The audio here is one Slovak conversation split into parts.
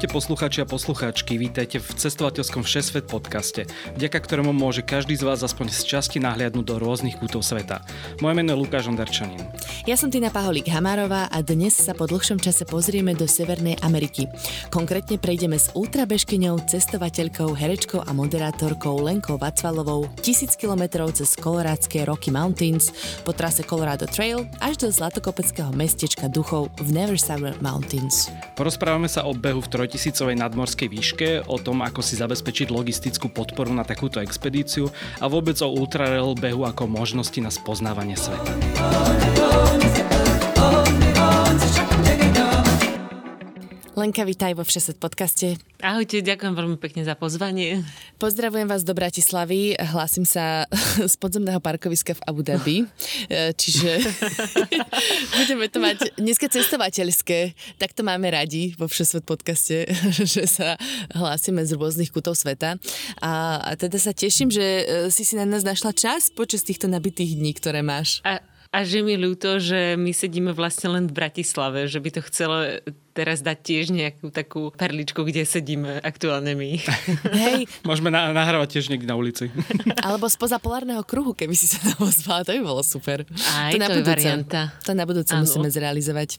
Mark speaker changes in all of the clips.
Speaker 1: Ahojte poslucháči a poslucháčky, vítajte v cestovateľskom Všesvet podcaste, vďaka ktorému môže každý z vás aspoň z časti nahliadnúť do rôznych kútov sveta. Moje meno je Lukáš Ondarčanin.
Speaker 2: Ja som Tina Paholík Hamárová a dnes sa po dlhšom čase pozrieme do Severnej Ameriky. Konkrétne prejdeme s ultrabežkyňou, cestovateľkou, herečkou a moderátorkou Lenkou Vacvalovou tisíc kilometrov cez kolorádske Rocky Mountains po trase Colorado Trail až do zlatokopeckého mestečka duchov v Never Summer Mountains.
Speaker 1: Porozprávame sa o behu v trojtisícovej nadmorskej výške, o tom, ako si zabezpečiť logistickú podporu na takúto expedíciu a vôbec o ultrarail behu ako možnosti na spoznávanie sveta.
Speaker 2: Lenka, vítaj vo Všeset podcaste.
Speaker 3: Ahojte, ďakujem veľmi pekne za pozvanie.
Speaker 2: Pozdravujem vás do Bratislavy. Hlásim sa z podzemného parkoviska v Abu Dhabi. E, čiže budeme to mať dneska cestovateľské. Tak to máme radi vo Všesvet podcaste, že sa hlásime z rôznych kútov sveta. A, a teda sa teším, že e, si si na nás našla čas počas týchto nabitých dní, ktoré máš.
Speaker 3: A, a že mi ľúto, že my sedíme vlastne len v Bratislave, že by to chcelo teraz dať tiež nejakú takú perličku, kde sedíme aktuálne my.
Speaker 1: Hej. Môžeme na- nahrávať tiež niekde na ulici.
Speaker 2: Alebo spoza polárneho kruhu, keby si sa tam ozvala, to by bolo super.
Speaker 3: Aj to, na to budúce, varianta.
Speaker 2: To na budúce ano. musíme zrealizovať.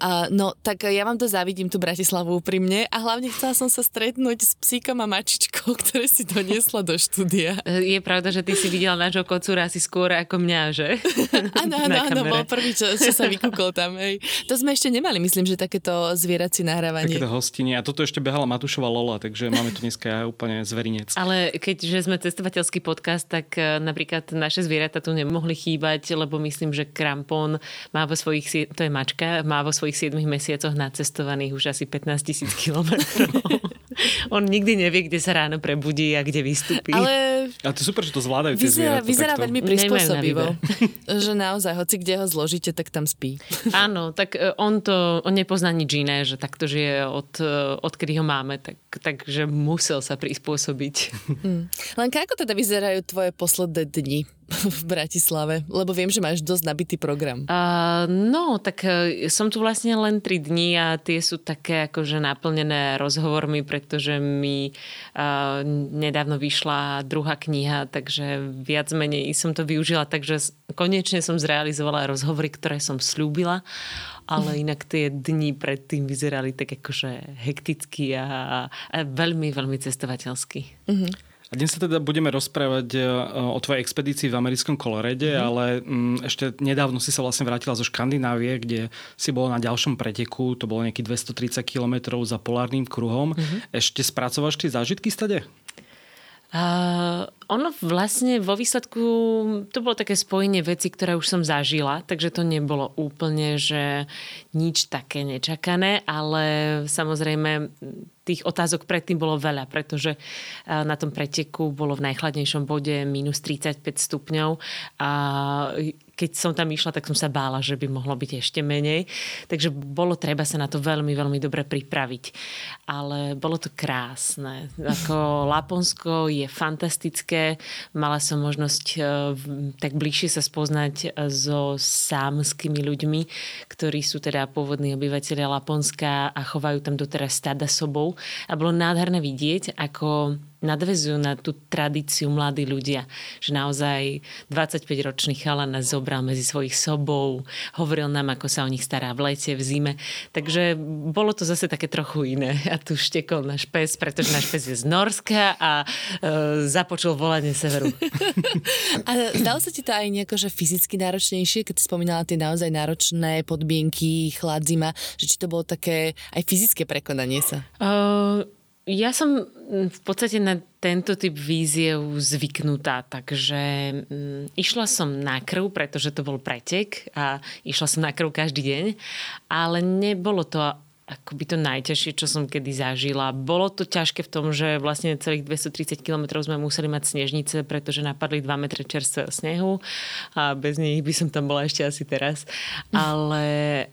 Speaker 2: Uh, no, tak ja vám to závidím, tú Bratislavu pri mne a hlavne chcela som sa stretnúť s psíkom a mačičkou, ktoré si doniesla do štúdia.
Speaker 3: Je pravda, že ty si videla nášho kocúra asi skôr ako mňa, že?
Speaker 2: Áno, áno, áno, bol prvý, čo, čo sa vykúkol tam. Hej. To sme ešte nemali, myslím, že takéto zvierací nahrávanie.
Speaker 1: Takéto hostiny. A toto ešte behala Matúšova Lola, takže máme tu dneska úplne zverinec.
Speaker 3: Ale keďže sme cestovateľský podcast, tak e, napríklad naše zvieratá tu nemohli chýbať, lebo myslím, že Krampon má vo svojich, to je mačka, má vo svojich 7 mesiacoch nacestovaných už asi 15 tisíc kilometrov. On nikdy nevie, kde sa ráno prebudí a kde vystúpi.
Speaker 2: Ale...
Speaker 1: Ale to je super, že to zvládajú tie
Speaker 2: vyzerá,
Speaker 1: zvieratá.
Speaker 2: Vyzerá veľmi prispôsobivo. že naozaj, hoci kde ho zložíte, tak tam spí.
Speaker 3: Áno, tak e, on to, on nepozná nič iné, že takto žije od, e, odkedy ho máme, tak, takže musel sa prispôsobiť.
Speaker 2: Hmm. Len ako teda vyzerajú tvoje posledné dni? V Bratislave? Lebo viem, že máš dosť nabitý program.
Speaker 3: Uh, no, tak uh, som tu vlastne len 3 dní a tie sú také akože naplnené rozhovormi, pretože mi uh, nedávno vyšla druhá kniha, takže viac menej som to využila, takže konečne som zrealizovala rozhovory, ktoré som slúbila ale inak tie dni predtým vyzerali tak akože hekticky a, a veľmi, veľmi cestovateľsky.
Speaker 1: Mm-hmm. A dnes sa teda budeme rozprávať e, o tvojej expedícii v americkom kolorede, mm. ale m, mm, ešte nedávno si sa vlastne vrátila zo Škandinávie, kde si bola na ďalšom preteku, to bolo nejakých 230 km za polárnym kruhom. Mm-hmm. Ešte spracovaš tie zážitky stade?
Speaker 3: Uh, ono vlastne vo výsledku, to bolo také spojenie veci, ktoré už som zažila, takže to nebolo úplne, že nič také nečakané, ale samozrejme tých otázok predtým bolo veľa, pretože na tom preteku bolo v najchladnejšom bode minus 35 stupňov a keď som tam išla, tak som sa bála, že by mohlo byť ešte menej. Takže bolo treba sa na to veľmi, veľmi dobre pripraviť. Ale bolo to krásne. Ako Laponsko je fantastické. Mala som možnosť e, tak bližšie sa spoznať e, so sámskymi ľuďmi, ktorí sú teda pôvodní obyvateľia Laponska a chovajú tam doteraz stada sobou. A bolo nádherné vidieť, ako nadvezujú na tú tradíciu mladí ľudia. Že naozaj 25-ročný chala nás zobral medzi svojich sobou, hovoril nám, ako sa o nich stará v lete, v zime. Takže bolo to zase také trochu iné. A tu štekol náš pes, pretože náš pes je z Norska a e, započul volanie severu.
Speaker 2: a zdalo sa ti to aj nejako, že fyzicky náročnejšie, keď si spomínala tie naozaj náročné podmienky, chlad, zima, že či to bolo také aj fyzické prekonanie sa? Uh,
Speaker 3: ja som mm, v podstate na tento typ víziev zvyknutá, takže mm, išla som na krv, pretože to bol pretek a išla som na krv každý deň, ale nebolo to akoby to najťažšie, čo som kedy zažila. Bolo to ťažké v tom, že vlastne celých 230 km sme museli mať snežnice, pretože napadli 2 metre čerstvého snehu a bez nich by som tam bola ešte asi teraz. Ale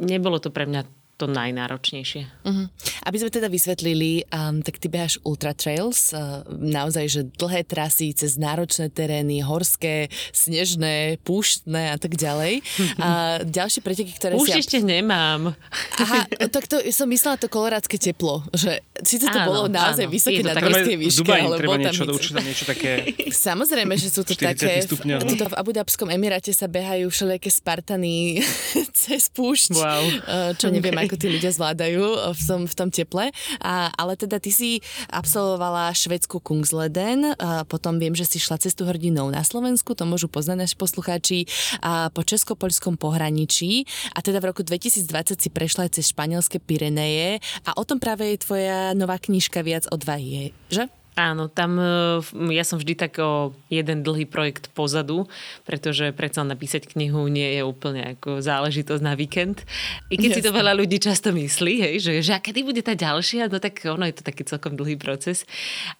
Speaker 3: nebolo to pre mňa to najnáročnejšie. Uh-huh.
Speaker 2: Aby sme teda vysvetlili, um, tak ty behaš ultra trails, uh, naozaj, že dlhé trasy cez náročné terény, horské, snežné, púštne a tak ďalej. A ďalšie preteky, ktoré
Speaker 3: Už
Speaker 2: si...
Speaker 3: ešte nemám.
Speaker 2: Aha, tak to som myslela to kolorádske teplo, že síce to áno, bolo naozaj áno. vysoké na gorskej výške,
Speaker 1: Dubaji, ale bolo tam... Niečo, niečo také...
Speaker 2: Samozrejme, že sú to také... V, to v Abu Emiráte sa behajú všelijaké Spartany cez púšť, wow. Uh, čo neviem, okay ako tí ľudia zvládajú v tom, v tom teple. A, ale teda ty si absolvovala švedskú Kungsleden, a potom viem, že si šla cestu hrdinou na Slovensku, to môžu poznať naši poslucháči, a po česko-poľskom pohraničí. A teda v roku 2020 si prešla aj cez španielské Pireneje a o tom práve je tvoja nová knižka Viac odvahy, že?
Speaker 3: Áno, tam e, ja som vždy tak o jeden dlhý projekt pozadu, pretože predsa napísať knihu nie je úplne ako záležitosť na víkend. I keď Jasne. si to veľa ľudí často myslí, hej, že, že a kedy bude tá ďalšia, no tak ono je to taký celkom dlhý proces.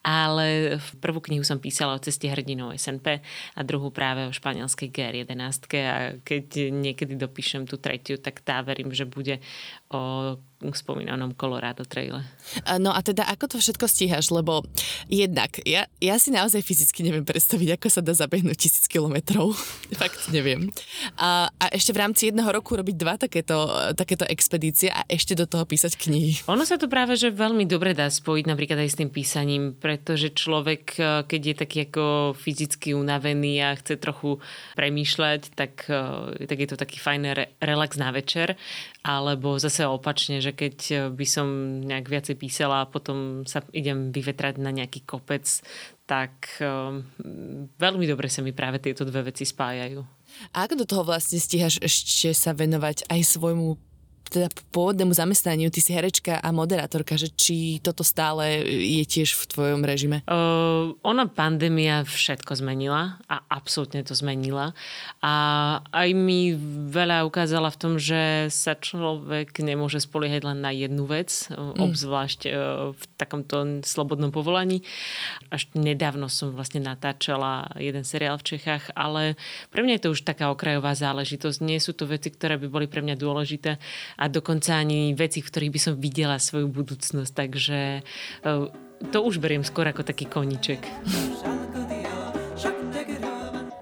Speaker 3: Ale prvú knihu som písala o ceste hrdinou SNP a druhú práve o španielskej GR11 a keď niekedy dopíšem tú tretiu, tak tá verím, že bude o spomínanom Colorado traile.
Speaker 2: No a teda ako to všetko stíhaš? Lebo jednak, ja, ja si naozaj fyzicky neviem predstaviť, ako sa dá zabehnúť tisíc kilometrov. Fakt neviem. A, a ešte v rámci jedného roku robiť dva takéto, takéto expedície a ešte do toho písať knihy.
Speaker 3: Ono sa to práve že veľmi dobre dá spojiť napríklad aj s tým písaním, pretože človek, e, keď je taký ako fyzicky unavený a chce trochu premýšľať, tak, e, tak je to taký fajný re, relax na večer. Alebo zase opačne, že keď eh, by som nejak viacej písala a potom sa idem vyvetrať na nejaký kopec, tak um, veľmi dobre sa mi práve tieto dve veci spájajú.
Speaker 2: A ako do toho vlastne stíhaš ešte sa venovať aj svojmu teda pôvodnému zamestnaniu, ty si herečka a moderátorka, že či toto stále je tiež v tvojom režime?
Speaker 3: Uh, ona pandémia všetko zmenila a absolútne to zmenila. A aj mi veľa ukázala v tom, že sa človek nemôže spoliehať len na jednu vec, mm. obzvlášť uh, v takomto slobodnom povolaní. Až nedávno som vlastne natáčala jeden seriál v Čechách, ale pre mňa je to už taká okrajová záležitosť. Nie sú to veci, ktoré by boli pre mňa dôležité a dokonca ani veci, v ktorých by som videla svoju budúcnosť. Takže e, to už beriem skôr ako taký koniček.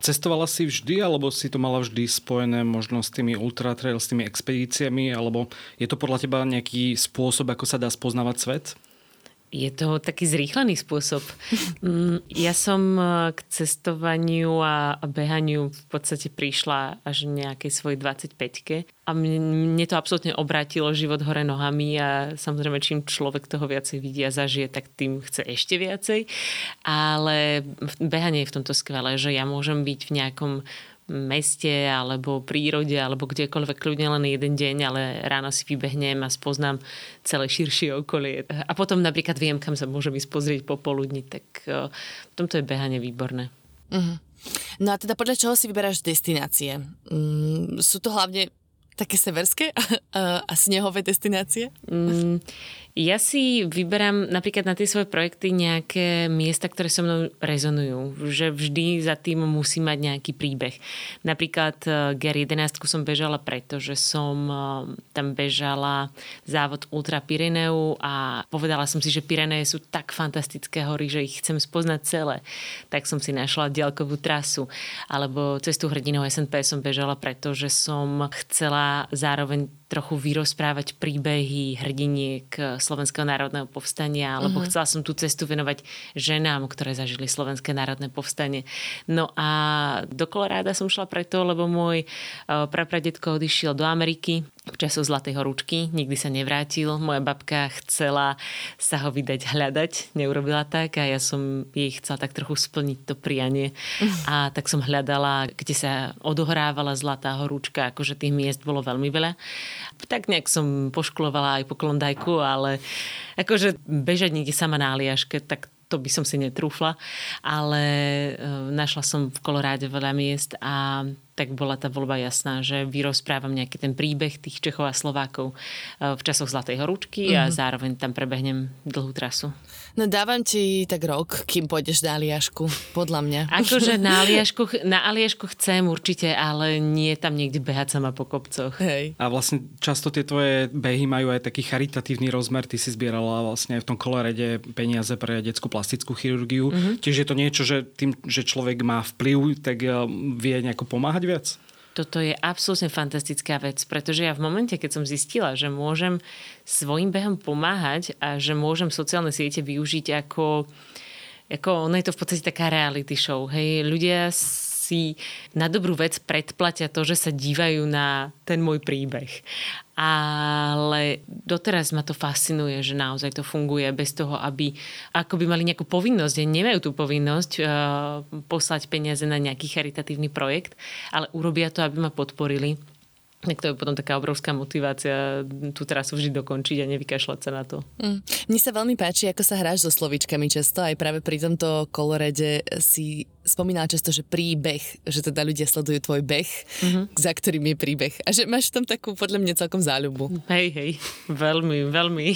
Speaker 1: Cestovala si vždy, alebo si to mala vždy spojené možno s tými ultratrail, s tými expedíciami, alebo je to podľa teba nejaký spôsob, ako sa dá spoznávať svet?
Speaker 3: Je to taký zrýchlený spôsob. Mm, ja som e, k cestovaniu a behaniu v podstate prišla až nejakej svojej 25-ke a mne to absolútne obrátilo život hore nohami a samozrejme čím človek toho viacej vidí a zažije, tak tým chce ešte viacej. Ale behanie je v tomto skvelé, že ja môžem byť v nejakom meste alebo prírode alebo kdekoľvek kľudne len jeden deň, ale ráno si vybehnem a spoznám celé širšie okolie. A potom napríklad viem, kam sa môžem ísť pozrieť popoludní, tak v tomto je behanie výborné. Uh-huh.
Speaker 2: No a teda podľa čoho si vyberáš destinácie? Mm, sú to hlavne také severské a, a snehové destinácie? Mm,
Speaker 3: ja si vyberám napríklad na tie svoje projekty nejaké miesta, ktoré so mnou rezonujú. Že vždy za tým musí mať nejaký príbeh. Napríklad uh, GER 11 som bežala preto, že som uh, tam bežala závod Ultra Pyreneu a povedala som si, že Pyreneje sú tak fantastické hory, že ich chcem spoznať celé. Tak som si našla diaľkovú trasu. Alebo cestu hrdinou SNP som bežala preto, že som chcela zároveň trochu vyrozprávať príbehy hrdiniek Slovenského národného povstania, lebo uh-huh. chcela som tú cestu venovať ženám, ktoré zažili Slovenské národné povstanie. No a do Koloráda som šla preto, lebo môj prapradetko odišiel do Ameriky času Zlatej horúčky, nikdy sa nevrátil. Moja babka chcela sa ho vydať hľadať, neurobila tak a ja som jej chcela tak trochu splniť to prianie. A tak som hľadala, kde sa odohrávala Zlatá horúčka, akože tých miest bolo veľmi veľa. Tak nejak som poškolovala aj po Klondajku, ale akože bežať niekde sama na Aliaške, tak to by som si netrúfla, ale e, našla som v Koloráde veľa miest a tak bola tá voľba jasná, že vyrozprávam nejaký ten príbeh tých Čechov a Slovákov eh, v časoch Zlatej horúčky mm-hmm. a mhm. zároveň tam prebehnem dlhú trasu.
Speaker 2: No dávam ti tak rok, kým pôjdeš na Aliašku, podľa mňa.
Speaker 3: Akože na Aliašku, na Aliašku chcem určite, ale nie tam niekde behať sama po kopcoch.
Speaker 1: Hej. A vlastne často tie tvoje behy majú aj taký charitatívny rozmer. Ty si zbierala vlastne v tom kolorede peniaze pre detskú plastickú chirurgiu. Mm-hmm. Tiež je to niečo, že tým, že človek má vplyv, tak eh, vie nejako pomáhať viac?
Speaker 3: Toto je absolútne fantastická vec, pretože ja v momente, keď som zistila, že môžem svojim behom pomáhať a že môžem sociálne siete využiť ako, ako ono je to v podstate taká reality show. Hej, ľudia si na dobrú vec predplatia to, že sa dívajú na ten môj príbeh. Ale doteraz ma to fascinuje, že naozaj to funguje bez toho, aby ako by mali nejakú povinnosť. Nemajú tú povinnosť uh, poslať peniaze na nejaký charitatívny projekt, ale urobia to, aby ma podporili tak to je potom taká obrovská motivácia tú trasu vždy dokončiť a nevykašľať sa na to.
Speaker 2: Mm. Mne sa veľmi páči, ako sa hráš so slovičkami často. Aj práve pri tomto kolorede si spomínala často, že príbeh, že teda ľudia sledujú tvoj beh, mm-hmm. za ktorým je príbeh. A že máš tam takú, podľa mňa, celkom záľubu.
Speaker 3: Hej, hej, veľmi, veľmi.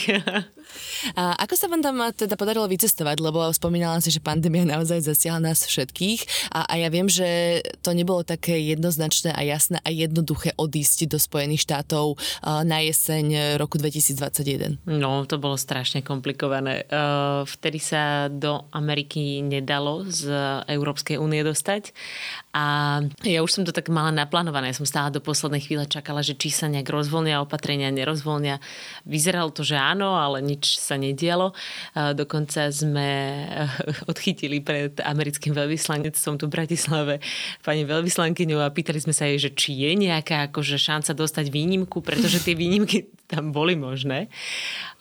Speaker 2: A ako sa vám tam teda podarilo vycestovať? Lebo spomínala si, že pandémia naozaj zasiahla nás všetkých. A, a ja viem, že to nebolo také jednoznačné a jasné a jednoduché odísť do Spojených štátov na jeseň roku 2021.
Speaker 3: No, to bolo strašne komplikované. Vtedy sa do Ameriky nedalo z Európy Európskej únie dostať. A ja už som to tak mala naplánované. Ja som stále do poslednej chvíle čakala, že či sa nejak rozvoľnia opatrenia, nerozvoľnia. Vyzeralo to, že áno, ale nič sa nedialo. Dokonca sme odchytili pred americkým veľvyslanectvom tu v Bratislave pani veľvyslankyňu a pýtali sme sa jej, že či je nejaká akože šanca dostať výnimku, pretože tie výnimky tam boli možné.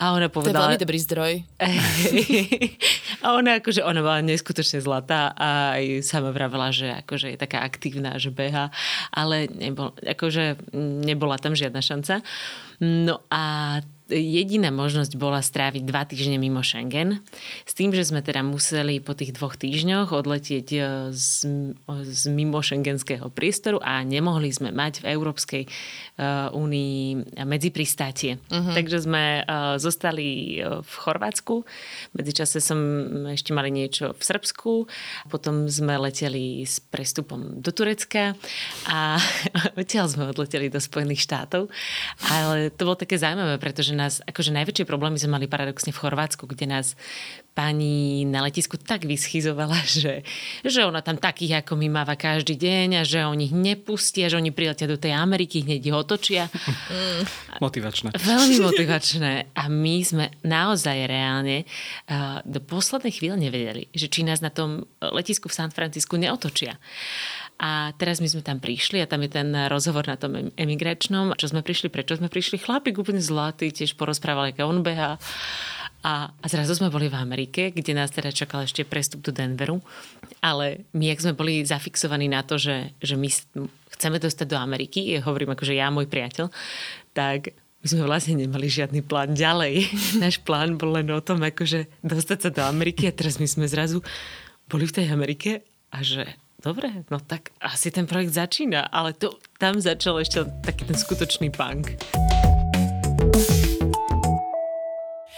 Speaker 3: A ona povedala...
Speaker 2: To je veľmi dobrý zdroj.
Speaker 3: a ona akože, ona bola neskutočne zlatá a aj sama vravela, že akože je taká aktívna, že beha, ale nebol, akože nebola tam žiadna šanca. No a jediná možnosť bola stráviť dva týždne mimo Schengen. S tým, že sme teda museli po tých dvoch týždňoch odletieť e, z, z mimo šengenského priestoru a nemohli sme mať v Európskej e, únii medzipristátie. Uh-huh. Takže sme zostali v Chorvátsku. Medzičase som ešte mali niečo v Srbsku. Potom sme leteli s prestupom do Turecka a odtiaľ sme odleteli do Spojených štátov. Ale to bolo také zaujímavé, pretože že nás, akože najväčšie problémy sme mali paradoxne v Chorvátsku, kde nás pani na letisku tak vyschizovala, že, že ona tam takých ako my máva každý deň a že oni ich nepustia, že oni priletia do tej Ameriky, hneď ich otočia.
Speaker 1: Motivačné.
Speaker 3: Veľmi motivačné. A my sme naozaj reálne do poslednej chvíle nevedeli, že či nás na tom letisku v San Francisku neotočia. A teraz my sme tam prišli a tam je ten rozhovor na tom emigračnom. Čo sme prišli, prečo sme prišli? Chlapík úplne zlatý, tiež porozprával, aké on beha. A, a zrazu sme boli v Amerike, kde nás teda čakal ešte prestup do Denveru. Ale my, ak sme boli zafixovaní na to, že, že my chceme dostať do Ameriky, hovorím akože ja, môj priateľ, tak my sme vlastne nemali žiadny plán ďalej. Náš plán bol len o tom, akože dostať sa do Ameriky a teraz my sme zrazu boli v tej Amerike a že dobre, no tak asi ten projekt začína, ale to, tam začal ešte taký ten skutočný punk.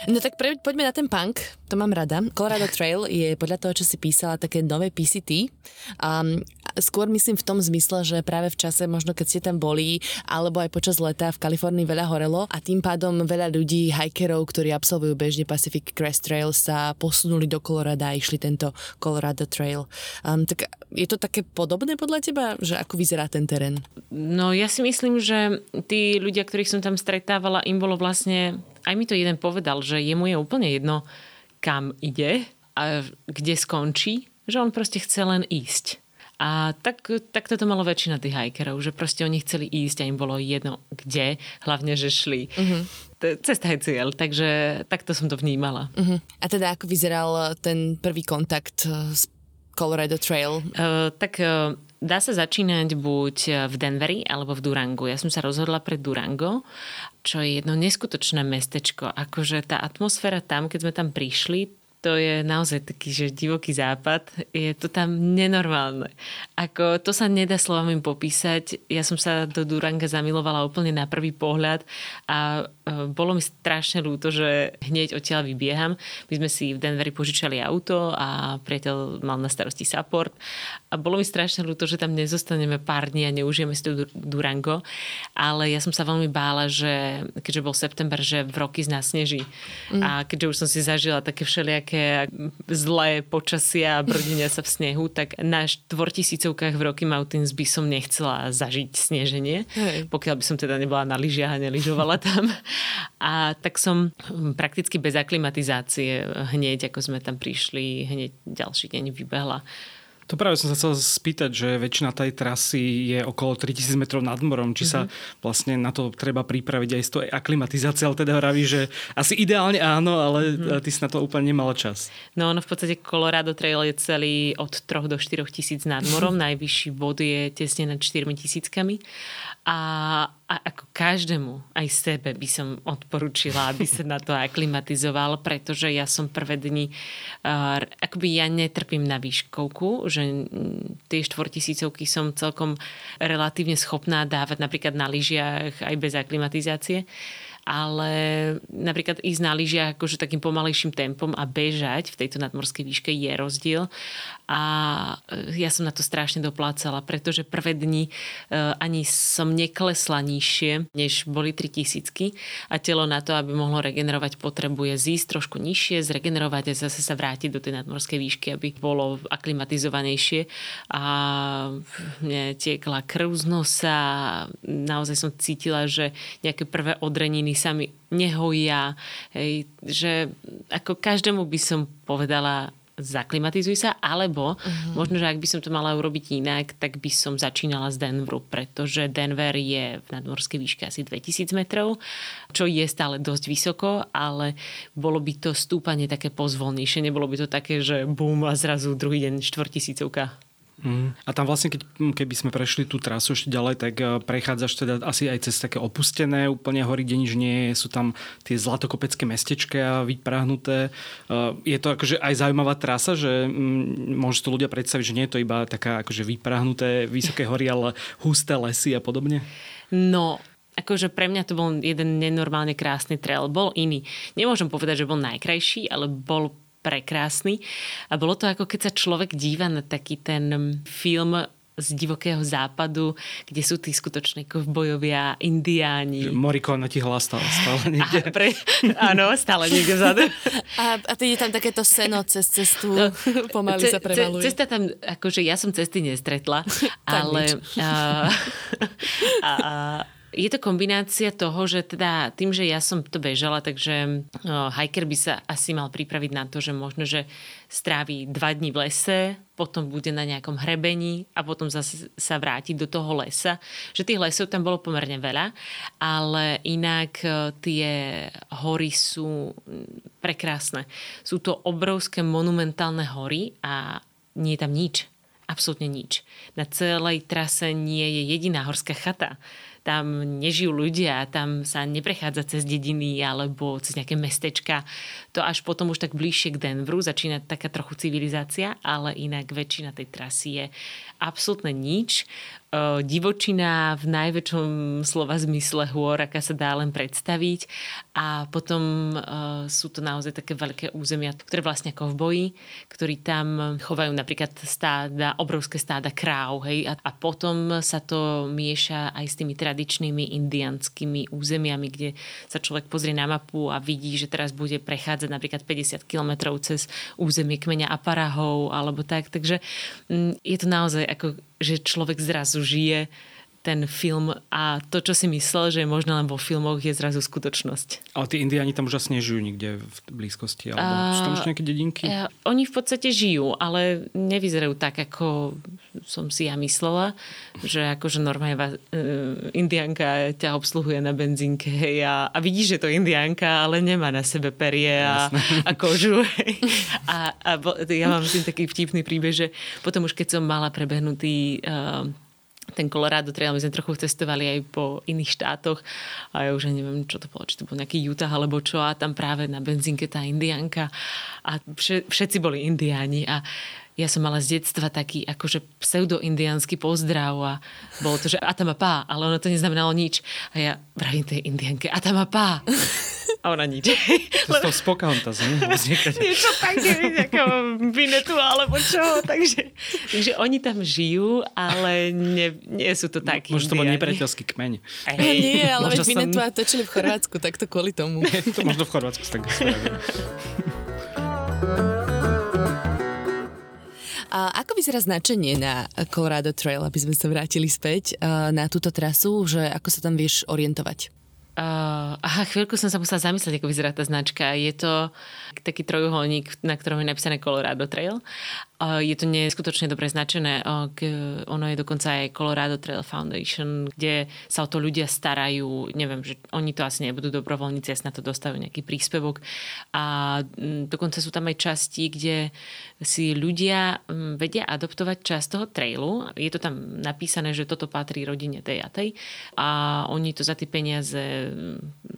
Speaker 2: No tak pre, poďme na ten punk, to mám rada. Colorado Trail je podľa toho, čo si písala, také nové PCT. Um, Skôr myslím v tom zmysle, že práve v čase, možno keď ste tam boli, alebo aj počas leta v Kalifornii veľa horelo a tým pádom veľa ľudí, hikerov, ktorí absolvujú bežne Pacific Crest Trail, sa posunuli do Colorada a išli tento Colorado Trail. Um, tak je to také podobné podľa teba, že ako vyzerá ten terén?
Speaker 3: No ja si myslím, že tí ľudia, ktorých som tam stretávala, im bolo vlastne, aj mi to jeden povedal, že jemu je úplne jedno, kam ide a kde skončí, že on proste chce len ísť. A tak, tak toto malo väčšina tých hikerov, že proste oni chceli ísť a im bolo jedno kde, hlavne, že šli. Uh-huh. Cesta je cieľ, takže takto som to vnímala.
Speaker 2: Uh-huh. A teda ako vyzeral ten prvý kontakt eh, s Colorado Trail?
Speaker 3: Uh, tak uh, dá sa začínať buď v Denveri alebo v Durangu. Ja som sa rozhodla pre Durango, čo je jedno neskutočné mestečko. Akože tá atmosféra tam, keď sme tam prišli, to je naozaj taký, že divoký západ. Je to tam nenormálne. Ako, to sa nedá slovami popísať. Ja som sa do Duranga zamilovala úplne na prvý pohľad a e, bolo mi strašne ľúto, že hneď odtiaľ vybieham. My sme si v Denveri požičali auto a priateľ mal na starosti support a bolo mi strašne ľúto, že tam nezostaneme pár dní a neužijeme si to Durango, ale ja som sa veľmi bála, že keďže bol september, že v roky z nás sneží. Mm. A keďže už som si zažila také všelijaké zlé počasia a brdenia sa v snehu, tak na štvortisícovkách v Rocky Mountains by som nechcela zažiť sneženie, Hej. pokiaľ by som teda nebola na lyžiach a neližovala tam. A tak som prakticky bez aklimatizácie hneď, ako sme tam prišli, hneď ďalší deň vybehla
Speaker 1: to práve som sa chcel spýtať, že väčšina tej trasy je okolo 3000 metrov nad morom, či mm-hmm. sa mhm. vlastne na to treba pripraviť aj z toho aklimatizácie, ale teda hovorí, že asi ideálne áno, ale mm-hmm. ty si na to úplne nemala čas.
Speaker 3: No ono v podstate Colorado Trail je celý od 3 do 4 tisíc nad morom, najvyšší bod je tesne nad 4 tisíckami a, a ako každému, aj sebe by som odporúčila, aby sa na to aklimatizoval, pretože ja som prvé dni, uh, akoby ja netrpím na výškovku, že tie štvortisícovky som celkom relatívne schopná dávať napríklad na lyžiach aj bez aklimatizácie ale napríklad ísť na lyžiach akože takým pomalejším tempom a bežať v tejto nadmorskej výške je rozdiel a e, ja som na to strašne doplácala, pretože prvé dni e, ani som neklesla nižšie, než boli 3000 a telo na to, aby mohlo regenerovať, potrebuje zísť trošku nižšie, zregenerovať a zase sa vrátiť do tej nadmorskej výšky, aby bolo aklimatizovanejšie. A mne tiekla krv z nosa, naozaj som cítila, že nejaké prvé odreniny sa mi nehojia, hej, že ako každému by som povedala zaklimatizuj sa, alebo uh-huh. možno, že ak by som to mala urobiť inak, tak by som začínala z Denveru, pretože Denver je v nadmorskej výške asi 2000 metrov, čo je stále dosť vysoko, ale bolo by to stúpanie také pozvolnejšie, nebolo by to také, že bum a zrazu druhý deň štvortisícovka.
Speaker 1: Mm. A tam vlastne, keď, keby sme prešli tú trasu ešte ďalej, tak eh, prechádzaš teda asi aj cez také opustené úplne hory, kde nič nie je. Sú tam tie zlatokopecké mestečka vyprahnuté. Eh, je to akože aj zaujímavá trasa, že mm, môžu to ľudia predstaviť, že nie je to iba taká akože vyprahnuté vysoké hory, ale husté lesy a podobne?
Speaker 3: No, akože pre mňa to bol jeden nenormálne krásny trail. Bol iný. Nemôžem povedať, že bol najkrajší, ale bol prekrásny. A bolo to ako keď sa človek díva na taký ten film z divokého západu, kde sú tí skutoční kovbojovia, indiáni.
Speaker 1: Morikona ti hlas stále, stále niekde.
Speaker 3: A pre, áno, stále niekde vzadu.
Speaker 2: A, a ty je tam takéto seno cez cestu, no, pomaly ce, sa prevaluje.
Speaker 3: Cesta tam, akože ja som cesty nestretla, ale... A, a, a, je to kombinácia toho, že teda tým, že ja som to bežala, takže uh, hiker by sa asi mal pripraviť na to, že možno, že strávi dva dní v lese, potom bude na nejakom hrebení a potom zase sa vráti do toho lesa. Že tých lesov tam bolo pomerne veľa, ale inak tie hory sú prekrásne. Sú to obrovské monumentálne hory a nie je tam nič. Absolútne nič. Na celej trase nie je jediná horská chata tam nežijú ľudia, tam sa neprechádza cez dediny alebo cez nejaké mestečka. To až potom už tak bližšie k Denveru začína taká trochu civilizácia, ale inak väčšina tej trasy je absolútne nič. Divočina v najväčšom slova zmysle hôr, aká sa dá len predstaviť. A potom sú to naozaj také veľké územia, ktoré vlastne ako v boji, ktorí tam chovajú napríklad stáda, obrovské stáda kráv. Hej? A, a potom sa to mieša aj s tými tradičnými indianskými územiami, kde sa človek pozrie na mapu a vidí, že teraz bude prechádzať napríklad 50 kilometrov cez územie kmeňa Aparahov alebo tak. Takže mm, je to naozaj ako, že človek zrazu žije ten film a to, čo si myslel, že je možno len vo filmoch, je zrazu skutočnosť.
Speaker 1: Ale tí indiáni tam už asi nežijú nikde v blízkosti? Alebo uh, sú tam už nejaké dedinky?
Speaker 3: Uh, oni v podstate žijú, ale nevyzerajú tak, ako som si ja myslela, že akože normálne uh, indianka ťa obsluhuje na benzínke a, a vidíš, že to indianka, ale nemá na sebe perie a, a kožu. a, a ja mám s tým taký vtipný príbeh, že potom už keď som mala prebehnutý uh, ten Colorado Trail, my sme trochu cestovali aj po iných štátoch a ja už neviem, čo to bolo, či to bol nejaký Utah alebo čo a tam práve na benzínke tá indianka a všetci boli indiáni a ja som mala z detstva taký akože pseudo-indiánsky pozdrav a bolo to, že atamapá, ale ono to neznamenalo nič. A ja vravím tej indianke, atamapá. A ona nič.
Speaker 1: To z toho nie?
Speaker 3: Niečo také, ako Vinetu alebo čo. Takže, takže oni tam žijú, ale nie, nie sú to takí
Speaker 1: Možno to bol nepriateľský kmeň.
Speaker 2: Hej. Nie, ale veď Vinetu a točili v Chorvátsku, tak to kvôli tomu.
Speaker 1: to možno v Chorvátsku tak
Speaker 2: A ako vyzerá značenie na Colorado Trail, aby sme sa vrátili späť na túto trasu, že ako sa tam vieš orientovať?
Speaker 3: Uh, aha, chvíľku som sa musela zamyslieť, ako vyzerá tá značka. Je to taký trojuholník, na ktorom je napísané Colorado Trail je to neskutočne dobre značené. Ono je dokonca aj Colorado Trail Foundation, kde sa o to ľudia starajú. Neviem, že oni to asi nebudú dobrovoľníci, asi na to dostajú nejaký príspevok. A dokonca sú tam aj časti, kde si ľudia vedia adoptovať časť toho trailu. Je to tam napísané, že toto patrí rodine tej a tej. A oni to za tie peniaze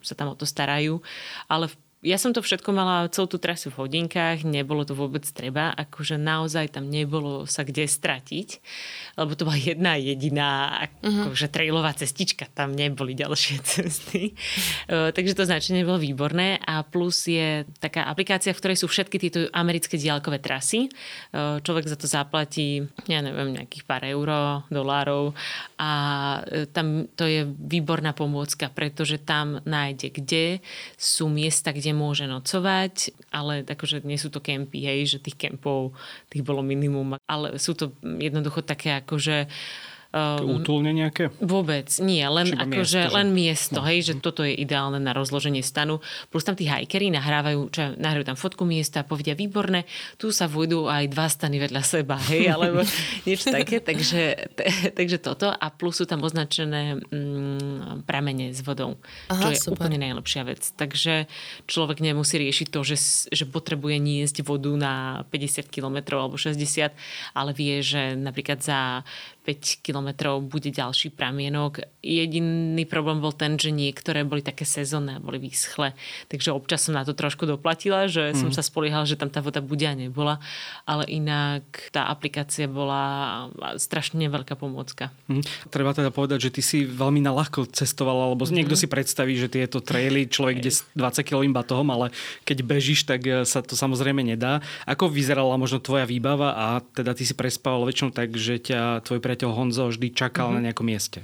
Speaker 3: sa tam o to starajú. Ale v ja som to všetko mala celú tú trasu v hodinkách, nebolo to vôbec treba, akože naozaj tam nebolo sa kde stratiť, lebo to bola jedna jediná uh-huh. akože trailová cestička, tam neboli ďalšie cesty. Takže to značenie bolo výborné a plus je taká aplikácia, v ktorej sú všetky tieto americké diálkové trasy. Človek za to zaplatí, ja neviem, nejakých pár euro, dolárov a uh, tam to je výborná pomôcka, pretože tam nájde, kde sú miesta, kde kde môže nocovať, ale akože nie sú to kempy, hej, že tých kempov tých bolo minimum, ale sú to jednoducho také akože
Speaker 1: Um, Útulne nejaké?
Speaker 3: Vôbec, nie. Len, ako, miesto, že, že... len miesto, no. hej, že toto je ideálne na rozloženie stanu. Plus tam tí hajkeri nahrávajú, čo, nahrajú tam fotku miesta, povedia výborné, tu sa vôjdu aj dva stany vedľa seba, hej, alebo niečo také. Takže, te, takže toto. A plus sú tam označené mm, pramene s vodou, Aha, čo je super. úplne najlepšia vec. Takže človek nemusí riešiť to, že, že potrebuje niesť vodu na 50 km alebo 60, ale vie, že napríklad za 5 kilometrov bude ďalší pramienok. Jediný problém bol ten, že niektoré boli také sezónne a boli vyschle. Takže občas som na to trošku doplatila, že mm. som sa spoliehala, že tam tá voda bude a nebola. Ale inak tá aplikácia bola strašne veľká pomôcka.
Speaker 1: Mm. Treba teda povedať, že ty si veľmi na ľahko cestovala, lebo mm. niekto si predstaví, že tieto traily človek ide s 20 kilovým batohom, ale keď bežíš, tak e, sa to samozrejme nedá. Ako vyzerala možno tvoja výbava a teda ty si prespával väčšinou tak, že ťa tvoj priateľ Honzo vždy čakal mm-hmm. na nejakom mieste.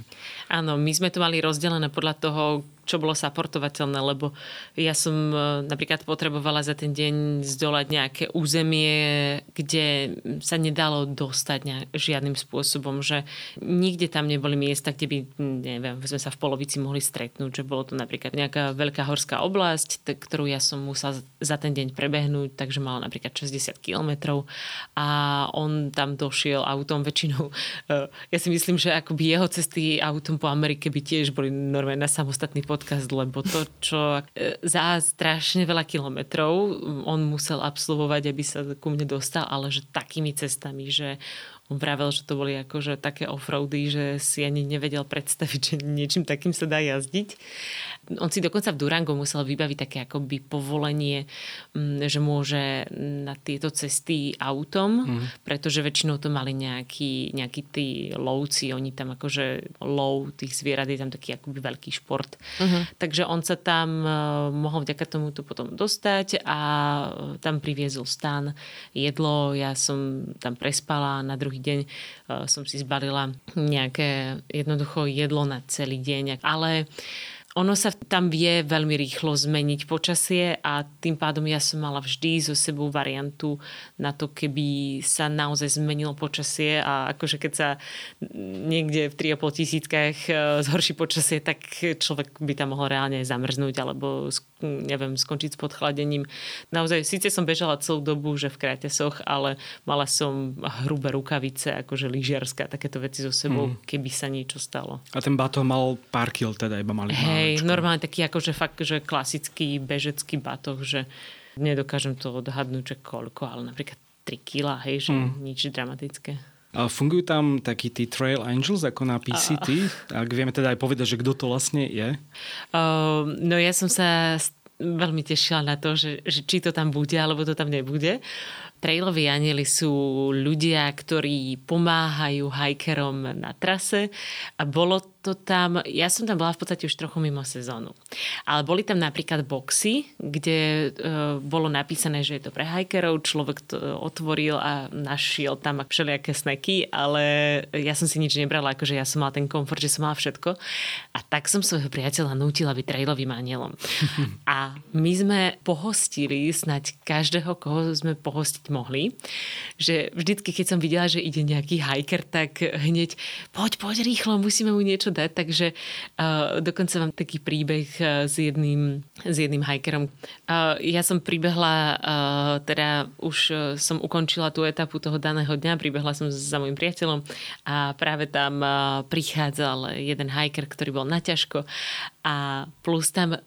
Speaker 3: Áno, my sme to mali rozdelené podľa toho, čo bolo saportovateľné, lebo ja som e, napríklad potrebovala za ten deň zdolať nejaké územie, kde sa nedalo dostať žiadnym spôsobom, že nikde tam neboli miesta, kde by, neviem, sme sa v polovici mohli stretnúť, že bolo to napríklad nejaká veľká horská oblasť, ktorú ja som musela za ten deň prebehnúť, takže mala napríklad 60 kilometrov a on tam došiel autom väčšinou. E, ja si myslím, že akoby jeho cesty autom po Amerike by tiež boli normálne na samostatný podcast, lebo to, čo e, za strašne veľa kilometrov on musel absolvovať, aby sa ku mne dostal, ale že takými cestami, že on vravel, že to boli akože také offroady, že si ani nevedel predstaviť, že niečím takým sa dá jazdiť. On si dokonca v Durango musel vybaviť také akoby povolenie, mm, že môže na tieto cesty autom, mm. pretože väčšinou to mali nejakí, nejakí tí lovci, oni tam akože lov tých zvierat je tam taký akoby veľký šport. Uh-huh. Takže on sa tam uh, mohol vďaka tomu tu potom dostať a tam priviezol stan, jedlo, ja som tam prespala, na druhý deň uh, som si zbalila nejaké jednoducho jedlo na celý deň, ale ono sa tam vie veľmi rýchlo zmeniť počasie a tým pádom ja som mala vždy so sebou variantu na to, keby sa naozaj zmenilo počasie a akože keď sa niekde v 3,5 tisíckach e, zhorší počasie, tak človek by tam mohol reálne zamrznúť alebo neviem, skončiť s podchladením. Naozaj, síce som bežala celú dobu, že v krátesoch, ale mala som hrubé rukavice, akože lyžiarska, takéto veci so sebou, mm. keby sa niečo stalo.
Speaker 1: A ten batoh mal pár kil, teda iba mali
Speaker 3: Hej, normálne taký akože fakt, že klasický bežecký batoh, že nedokážem to odhadnúť, že koľko, ale napríklad 3 kila, hej, že mm. nič dramatické.
Speaker 1: A fungujú tam takí tí Trail Angels ako na PCT? A... Ak vieme teda aj povedať, že kto to vlastne je?
Speaker 3: Uh, no ja som sa veľmi tešila na to, že, že či to tam bude, alebo to tam nebude. Trailoví anieli sú ľudia, ktorí pomáhajú hikerom na trase a bolo to tam, ja som tam bola v podstate už trochu mimo sezónu. Ale boli tam napríklad boxy, kde e, bolo napísané, že je to pre hikerov, človek to otvoril a našiel tam všelijaké sneky, ale ja som si nič nebrala, akože ja som mala ten komfort, že som mala všetko. A tak som svojho priateľa nútila byť trailovým anielom. a my sme pohostili snať každého, koho sme pohostiť mohli. Že vždycky, keď som videla, že ide nejaký hiker, tak hneď poď, poď rýchlo, musíme mu niečo dať. Takže uh, dokonca mám taký príbeh uh, s, jedným, s jedným hikerom. Uh, ja som pribehla, uh, teda už uh, som ukončila tú etapu toho daného dňa, pribehla som za môjim priateľom a práve tam uh, prichádzal jeden hiker, ktorý bol na ťažko a plus tam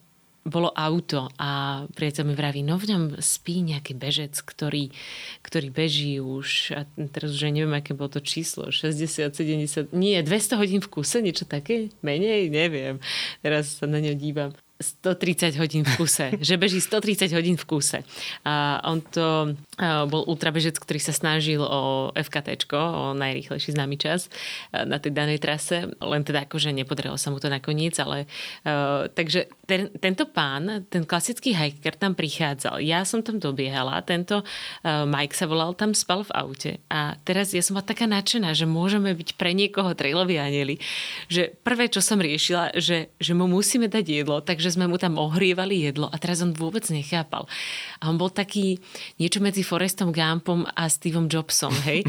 Speaker 3: bolo auto a priateľ mi vraví, no v ňom spí nejaký bežec, ktorý, ktorý beží už, a teraz už neviem, aké bolo to číslo, 60, 70, nie, 200 hodín v kuse, niečo také? Menej? Neviem. Teraz sa na ňo dívam. 130 hodín v kuse, že beží 130 hodín v kuse. A on to bol ultrabežec, ktorý sa snažil o FKT, o najrýchlejší známy čas na tej danej trase, len teda akože nepodarilo sa mu to nakoniec, ale uh, takže ten, tento pán, ten klasický hiker tam prichádzal. Ja som tam dobiehala, tento uh, Mike sa volal, tam spal v aute a teraz ja som bola taká nadšená, že môžeme byť pre niekoho trailoví anieli, že prvé, čo som riešila, že, že mu musíme dať jedlo, takže že sme mu tam ohrievali jedlo a teraz on vôbec nechápal. A on bol taký niečo medzi Forestom Gumpom a Steveom Jobsom, hej?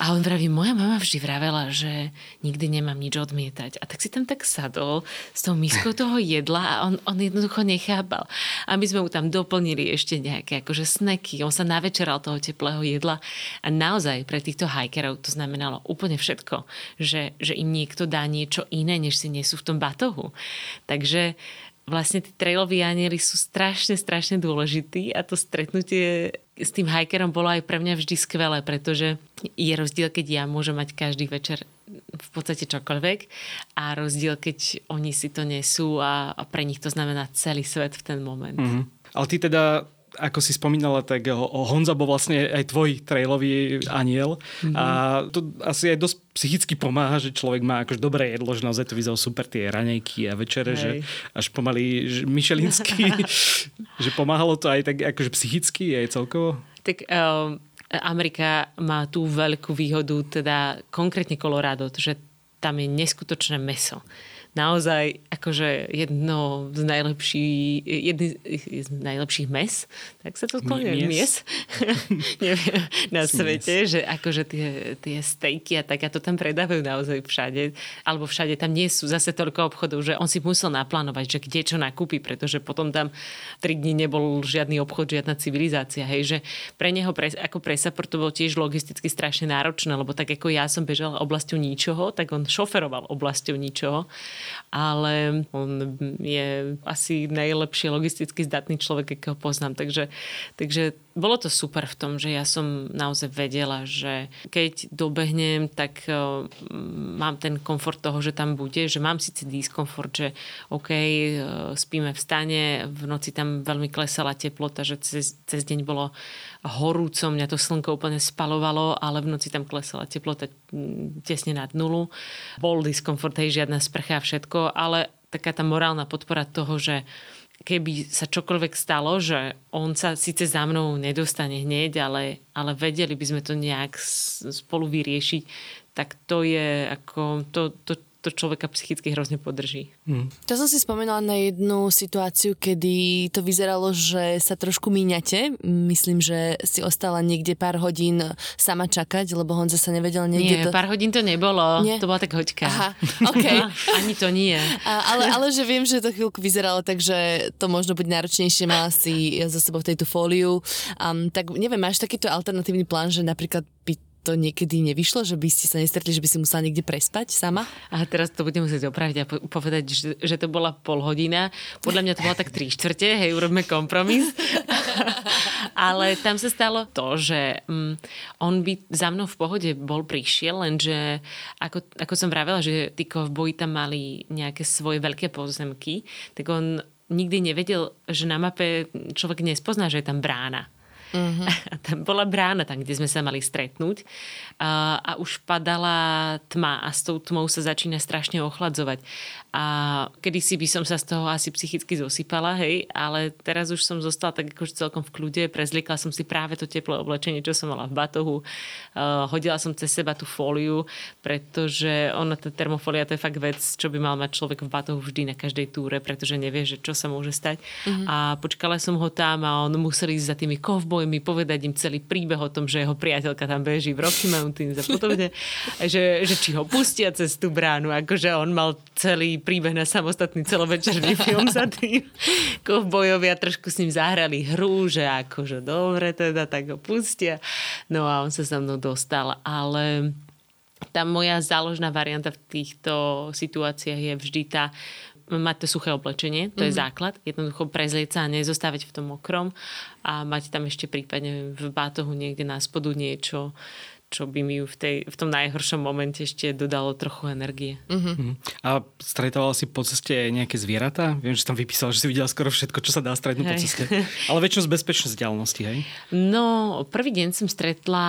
Speaker 3: A on vraví, moja mama vždy vravela, že nikdy nemám nič odmietať. A tak si tam tak sadol s tou miskou toho jedla a on, on jednoducho nechápal. A my sme mu tam doplnili ešte nejaké akože sneky. On sa navečeral toho teplého jedla a naozaj pre týchto hikerov to znamenalo úplne všetko, že, že im niekto dá niečo iné, než si nesú v tom batohu. Takže vlastne tí trailoví anieli sú strašne, strašne dôležití a to stretnutie s tým hikerom bolo aj pre mňa vždy skvelé, pretože je rozdiel, keď ja môžem mať každý večer v podstate čokoľvek a rozdiel, keď oni si to nesú a, a pre nich to znamená celý svet v ten moment. Mm-hmm.
Speaker 1: Ale ty teda ako si spomínala, tak Honza bol vlastne aj tvoj trailový aniel mm-hmm. a to asi aj dosť psychicky pomáha, že človek má akož dobré jedlo, že naozaj to vyzeralo super tie ranejky a večere, Hej. že až pomaly myšelinsky, že pomáhalo to aj tak akože psychicky aj celkovo?
Speaker 3: Tak um, Amerika má tú veľkú výhodu, teda konkrétne Colorado, že tam je neskutočné meso naozaj akože jedno z najlepších, jedný z najlepších mes, tak sa to skloňuje, mies, neviem, na svete, že akože tie, tie stejky a tak a to tam predávajú naozaj všade, alebo všade tam nie sú zase toľko obchodov, že on si musel naplánovať, že kde čo nakúpi, pretože potom tam 3 dní nebol žiadny obchod, žiadna civilizácia, hej, že pre neho pre, ako pre support to bolo tiež logisticky strašne náročné, lebo tak ako ja som bežala oblasťou ničoho, tak on šoferoval oblasťou ničoho ale on je asi najlepšie logisticky zdatný človek, akého poznám. Takže, takže bolo to super v tom, že ja som naozaj vedela, že keď dobehnem, tak uh, mám ten komfort toho, že tam bude, že mám síce diskomfort, že OK, uh, spíme v stane, v noci tam veľmi klesala teplota, že cez, cez deň bolo horúco, mňa to slnko úplne spalovalo, ale v noci tam klesala teplota tesne nad nulu. Bol diskomfort, hej, žiadna sprcha a všetko, ale taká tá morálna podpora toho, že keby sa čokoľvek stalo, že on sa síce za mnou nedostane hneď, ale, ale vedeli by sme to nejak spolu vyriešiť, tak to je ako, to, to, to človeka psychicky hrozne podrží.
Speaker 2: Hmm. To som si spomenula na jednu situáciu, kedy to vyzeralo, že sa trošku míňate. Myslím, že si ostala niekde pár hodín sama čakať, lebo Honza sa nevedel niekde...
Speaker 3: Nie, to... pár hodín to nebolo. Nie? To bola tak hoďka.
Speaker 2: Aha, OK.
Speaker 3: Ani to nie.
Speaker 2: A, ale, ale že viem, že to chvíľku vyzeralo tak, že to možno buď náročnejšie, mala si za sebou tejto fóliu. Um, tak neviem, máš takýto alternatívny plán, že napríklad by to niekedy nevyšlo, že by ste sa nestretli, že by si musela niekde prespať sama?
Speaker 3: A teraz to budem musieť opraviť a povedať, že, že to bola pol hodina. Podľa mňa to bola tak tri štvrte, hej, urobme kompromis. Ale tam sa stalo to, že um, on by za mnou v pohode bol prišiel, lenže ako, ako som vravela, že tí kovboji tam mali nejaké svoje veľké pozemky, tak on nikdy nevedel, že na mape človek nespozná, že je tam brána. Uh-huh. A tam bola brána, tam, kde sme sa mali stretnúť. A, a už padala tma a s tou tmou sa začína strašne ochladzovať. A kedysi by som sa z toho asi psychicky zosypala, hej, ale teraz už som zostala tak akože celkom v kľude, prezliekla som si práve to teplé oblečenie, čo som mala v batohu, uh, hodila som cez seba tú fóliu, pretože ona, tá termofólia, to je fakt vec, čo by mal mať človek v batohu vždy na každej túre, pretože nevie, že čo sa môže stať. Uh-huh. A počkala som ho tam a on musel ísť za tými kovbojmi, povedať im celý príbeh o tom, že jeho priateľka tam beží v Rocky Mountains a podobne, že, že či ho pustia cez tú bránu, akože on mal celý príbeh na samostatný celovečerný film za tým. Kovbojovia trošku s ním zahrali hru, že akože dobre teda, tak ho pustia. No a on sa za mnou dostal, ale tá moja záložná varianta v týchto situáciách je vždy tá, mať to suché oblečenie, to mm-hmm. je mhm. základ. Jednoducho prezlieť sa a nezostávať v tom mokrom a mať tam ešte prípadne v bátohu niekde na spodu niečo, čo by mi v, tej, v tom najhoršom momente ešte dodalo trochu energie. Uh-huh.
Speaker 1: A stretovala si po ceste nejaké zvieratá? Viem, že tam vypísala, že si videla skoro všetko, čo sa dá stretnúť po ceste. Ale väčšinou z bezpečnej vzdialenosti, hej?
Speaker 3: No, prvý deň som stretla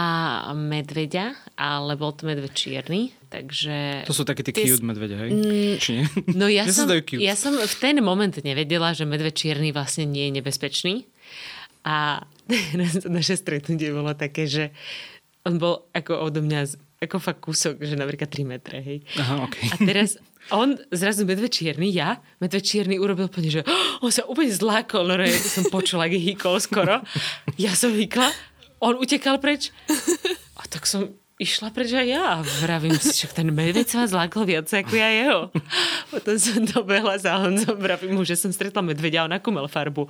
Speaker 3: medveďa, ale bol to medveď čierny. Takže...
Speaker 1: To sú také tie cute medvede, hej? Mm, Či nie?
Speaker 3: No ja, som, ja som v ten moment nevedela, že medveď čierny vlastne nie je nebezpečný. A naše stretnutie bolo také, že on bol ako odo mňa ako fakt kúsok, že napríklad 3 metre, hej.
Speaker 1: Aha, okay.
Speaker 3: A teraz on zrazu medveď čierny, ja, medveď čierny urobil úplne, že oh, on sa úplne zlákol, no ja som počula, ak hýkol skoro. Ja som hýkla, on utekal preč. A tak som išla preč aj ja. Vravím si, že ten medveď sa zlákol viac ako ja jeho. Potom som dobehla za Honzom, vravím mu, že som stretla medveďa a on akú farbu.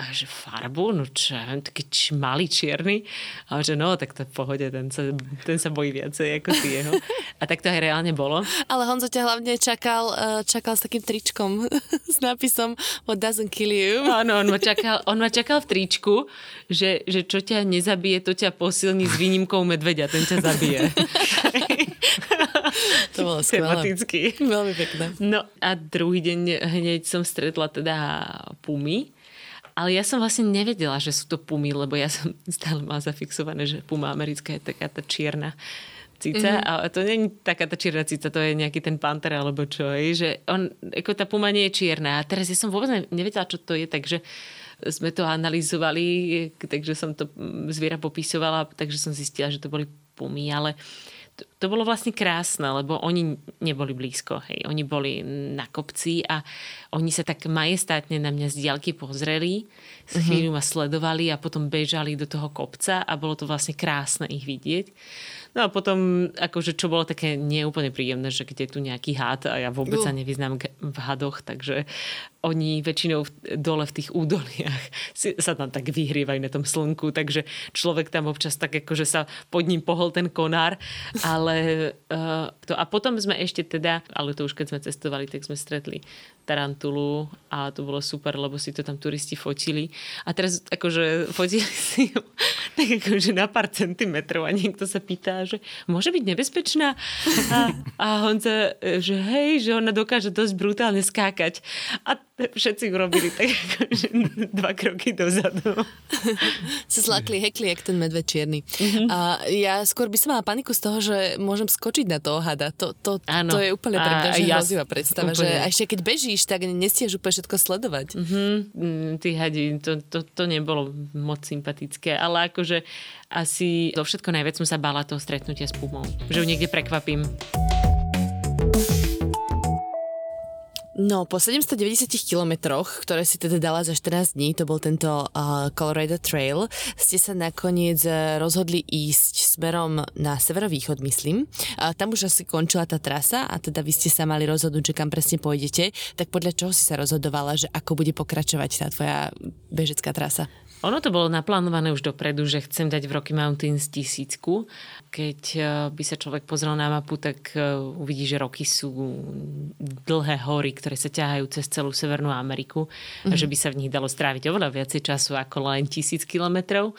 Speaker 3: A že farbu? No čo, taký č- malý čierny. A že no, tak to v pohode, ten sa, ten sa bojí viacej ako ty jeho. A tak to aj reálne bolo.
Speaker 2: Ale Honzo ťa hlavne čakal, eh, čakal s takým tričkom s nápisom What doesn't kill you.
Speaker 3: Áno, on ma čakal, on ma čakal v tričku, že, že čo ťa nezabije, to ťa posilní s výnimkou medveďa, ten ťa zabije zabije.
Speaker 2: to bolo skvelé.
Speaker 3: Tematicky.
Speaker 2: Veľmi pekné.
Speaker 3: No a druhý deň hneď som stretla teda pumy. Ale ja som vlastne nevedela, že sú to pumy, lebo ja som stále mala zafixované, že puma americká je taká tá čierna cica, mm-hmm. a to je taká tá čierna cica, to je nejaký ten panter alebo čo, je, že on, ako tá puma nie je čierna. A teraz ja som vôbec nevedela, čo to je, takže sme to analyzovali, takže som to zviera popisovala, takže som zistila, že to boli pumy, ale to, to bolo vlastne krásne, lebo oni neboli blízko, hej. Oni boli na kopci a oni sa tak majestátne na mňa z diaľky pozreli, s chvíľu ma sledovali a potom bežali do toho kopca a bolo to vlastne krásne ich vidieť. No a potom, akože čo bolo také neúplne príjemné, že keď je tu nejaký had a ja vôbec sa nevyznám v hadoch, takže oni väčšinou dole v tých údoliach si, sa tam tak vyhrievajú na tom slnku, takže človek tam občas tak akože sa pod ním pohol ten konár, ale uh, to, a potom sme ešte teda, ale to už keď sme cestovali, tak sme stretli tarantulu a to bolo super, lebo si to tam turisti fotili. A teraz akože fotili si ju tak akože na pár centimetrov a niekto sa pýta, že môže byť nebezpečná a, a Honza, že hej, že ona dokáže dosť brutálne skákať a všetci urobili tak akože dva kroky dozadu.
Speaker 2: Sa zlakli, hekli, jak ten medved čierny. Mm-hmm. A ja skôr by som mala paniku z toho, že môžem skočiť na toho hada. To, to, to je úplne pre mňa ja, hrozivá predstava. Úplne. Že a ešte keď bežíš, tak nestieš úplne všetko sledovať.
Speaker 3: Mm-hmm. Tí hadi, to, to, to nebolo moc sympatické, ale akože asi zo všetko najviac som sa bála toho stretnutia s pumou. Že ju niekde prekvapím.
Speaker 2: No, po 790 kilometroch, ktoré si teda dala za 14 dní, to bol tento uh, Colorado Trail, ste sa nakoniec uh, rozhodli ísť smerom na severovýchod, myslím. Uh, tam už asi končila tá trasa a teda vy ste sa mali rozhodnúť, že kam presne pôjdete. Tak podľa čoho si sa rozhodovala, že ako bude pokračovať tá tvoja bežecká trasa?
Speaker 3: Ono to bolo naplánované už dopredu, že chcem dať v Rocky Mountains tisícku. Keď eh, by sa človek pozrel na mapu, tak eh, uvidí, že roky sú dlhé hory, ktoré sa ťahajú cez celú Severnú Ameriku mm-hmm. a že by sa v nich dalo stráviť oveľa viacej času ako len tisíc kilometrov.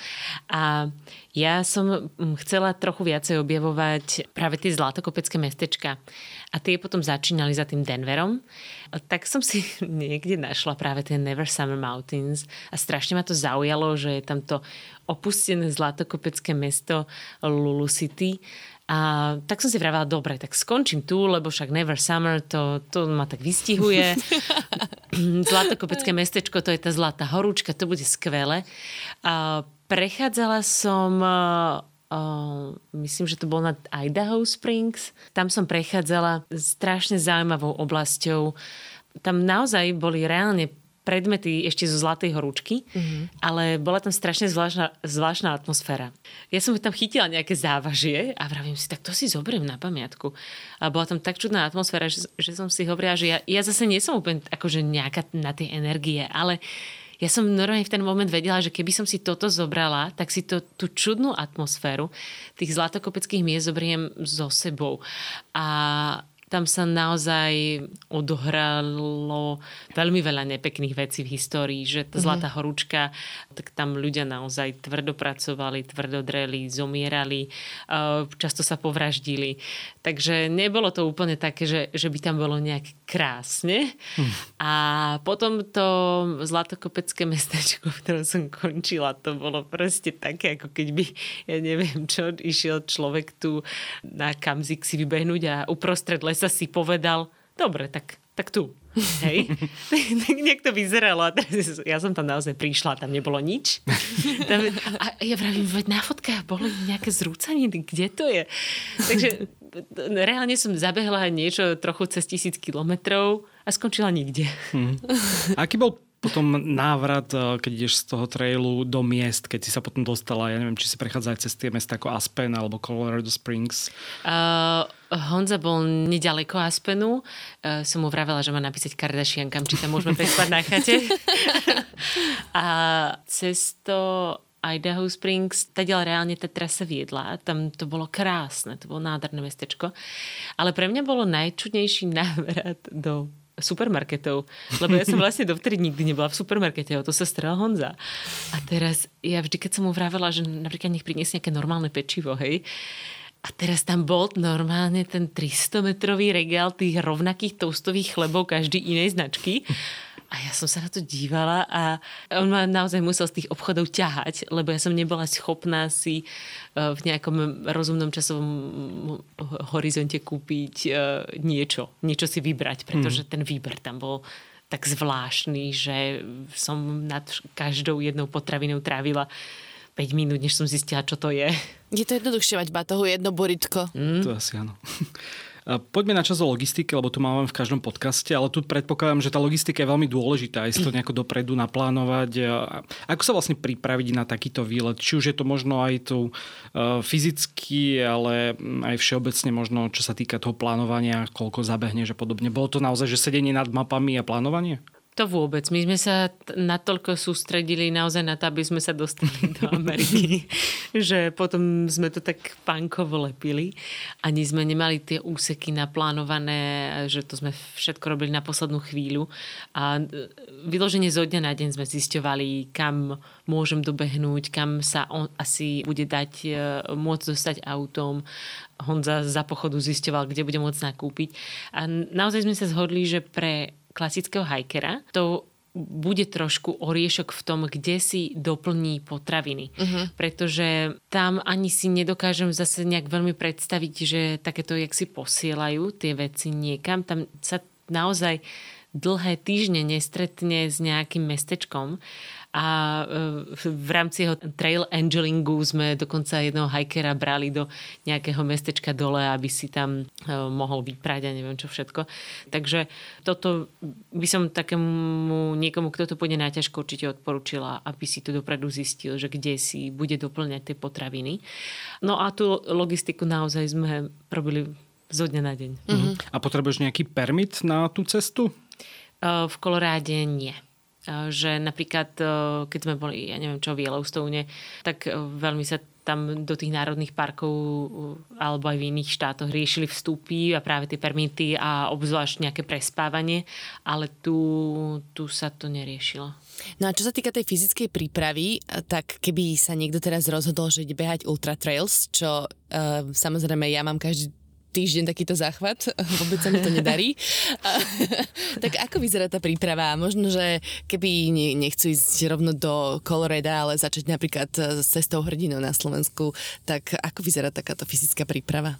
Speaker 3: A ja som hm, chcela trochu viacej objavovať práve tie zlatokopecké mestečka. A tie potom začínali za tým Denverom. Tak som si niekde našla práve tie Never Summer Mountains a strašne ma to zaujalo, že je tam to opustené zlatokopecké mesto Lulu City. A tak som si vravela, dobre, tak skončím tu, lebo však Never Summer, to, to ma tak vystihuje. Zlatokopecké mestečko, to je tá zlatá horúčka, to bude skvelé. A prechádzala som Uh, myslím, že to bol na Idaho Springs. Tam som prechádzala strašne zaujímavou oblasťou. Tam naozaj boli reálne predmety ešte zo Zlatej horúčky, mm-hmm. ale bola tam strašne zvláštna, zvláštna atmosféra. Ja som tam chytila nejaké závažie a vravím si, tak to si zoberiem na pamiatku. A bola tam tak čudná atmosféra, že, že som si hovorila, že ja, ja zase nie som úplne akože nejaká na tie energie, ale ja som normálne v ten moment vedela, že keby som si toto zobrala, tak si to, tú čudnú atmosféru tých zlatokopeckých miest zoberiem so sebou. A tam sa naozaj odohralo veľmi veľa nepekných vecí v histórii, že tá mhm. Zlatá horúčka, tak tam ľudia naozaj tvrdo pracovali, tvrdo dreli, zomierali, často sa povraždili. Takže nebolo to úplne také, že, že by tam bolo nejak krásne. A potom to Zlatokopecké mestečko, v ktorom som končila, to bolo proste také, ako keď by, ja neviem čo, išiel človek tu na Kamzik si vybehnúť a uprostred lesa si povedal, dobre, tak, tak tu. Hej. niekto vyzeralo a teraz ja som tam naozaj prišla, tam nebolo nič. Tam, a ja vravím, veď na fotkách bolo nejaké zrúcaniny, kde to je? Takže reálne som zabehla niečo trochu cez tisíc kilometrov a skončila nikde. Hmm.
Speaker 1: Aký bol potom návrat, eh, keď ideš z toho trailu do miest, keď si sa potom dostala, ja neviem, či si prechádza aj cez tie mesta ako Aspen alebo Colorado Springs? Uh,
Speaker 3: Honza bol nedaleko Aspenu. Uh, som mu vravela, že má napísať Kardashiankam, či tam môžeme prespať na chate. a cez to Idaho Springs, tadiaľ reálne tá trasa viedla. Tam to bolo krásne, to bolo nádherné mestečko. Ale pre mňa bolo najčudnejší návrat do supermarketov. Lebo ja som vlastne dovtedy nikdy nebola v supermarkete, o to sa staral Honza. A teraz ja vždy, keď som mu vravela, že napríklad nech priniesie nejaké normálne pečivo, hej, a teraz tam bol normálne ten 300-metrový regál tých rovnakých toastových chlebov každý inej značky. A ja som sa na to dívala a on ma naozaj musel z tých obchodov ťahať, lebo ja som nebola schopná si e, v nejakom rozumnom časovom horizonte kúpiť e, niečo, niečo si vybrať, pretože hmm. ten výber tam bol tak zvláštny, že som nad každou jednou potravinou trávila 5 minút, než som zistila, čo to je.
Speaker 2: Je to jednoduchšie mať batohu jedno boritko.
Speaker 1: Mm. To asi áno. Poďme na čas o logistike, lebo tu máme v každom podcaste, ale tu predpokladám, že tá logistika je veľmi dôležitá, aj si to nejako dopredu naplánovať. Ako sa vlastne pripraviť na takýto výlet? Či už je to možno aj tu fyzicky, ale aj všeobecne možno, čo sa týka toho plánovania, koľko zabehne, že podobne. Bolo to naozaj, že sedenie nad mapami a plánovanie?
Speaker 3: To vôbec. My sme sa natoľko sústredili naozaj na to, aby sme sa dostali do Ameriky, že potom sme to tak pankovo lepili. Ani sme nemali tie úseky naplánované, že to sme všetko robili na poslednú chvíľu. A vyloženie zo dňa na deň sme zisťovali, kam môžem dobehnúť, kam sa on asi bude dať e, môcť dostať autom. Honza za pochodu zisťoval, kde bude môcť nakúpiť. A naozaj sme sa zhodli, že pre klasického hajkera, to bude trošku oriešok v tom, kde si doplní potraviny. Uh-huh. Pretože tam ani si nedokážem zase nejak veľmi predstaviť, že takéto, jak si posielajú tie veci niekam, tam sa naozaj dlhé týždne nestretne s nejakým mestečkom a e, v rámci jeho trail angelingu sme dokonca jedného hikera brali do nejakého mestečka dole, aby si tam e, mohol vyprať a neviem čo všetko. Takže toto by som takému niekomu, kto to pôjde na ťažko, určite odporúčila, aby si to dopredu zistil, že kde si bude doplňať tie potraviny. No a tú logistiku naozaj sme robili zo dňa na deň.
Speaker 1: Mm-hmm. A potrebuješ nejaký permit na tú cestu?
Speaker 3: E, v Koloráde nie že napríklad, keď sme boli, ja neviem čo, v Yellowstone, tak veľmi sa tam do tých národných parkov alebo aj v iných štátoch riešili vstupy a práve tie permity a obzvlášť nejaké prespávanie, ale tu, tu sa to neriešilo.
Speaker 2: No a čo sa týka tej fyzickej prípravy, tak keby sa niekto teraz rozhodol, že ide behať ultra trails, čo uh, samozrejme ja mám každý týždeň takýto záchvat, vôbec sa mi to nedarí. tak ako vyzerá tá príprava? Možno, že keby nechcú ísť rovno do Coloreda, ale začať napríklad s cestou hrdinou na Slovensku, tak ako vyzerá takáto fyzická príprava?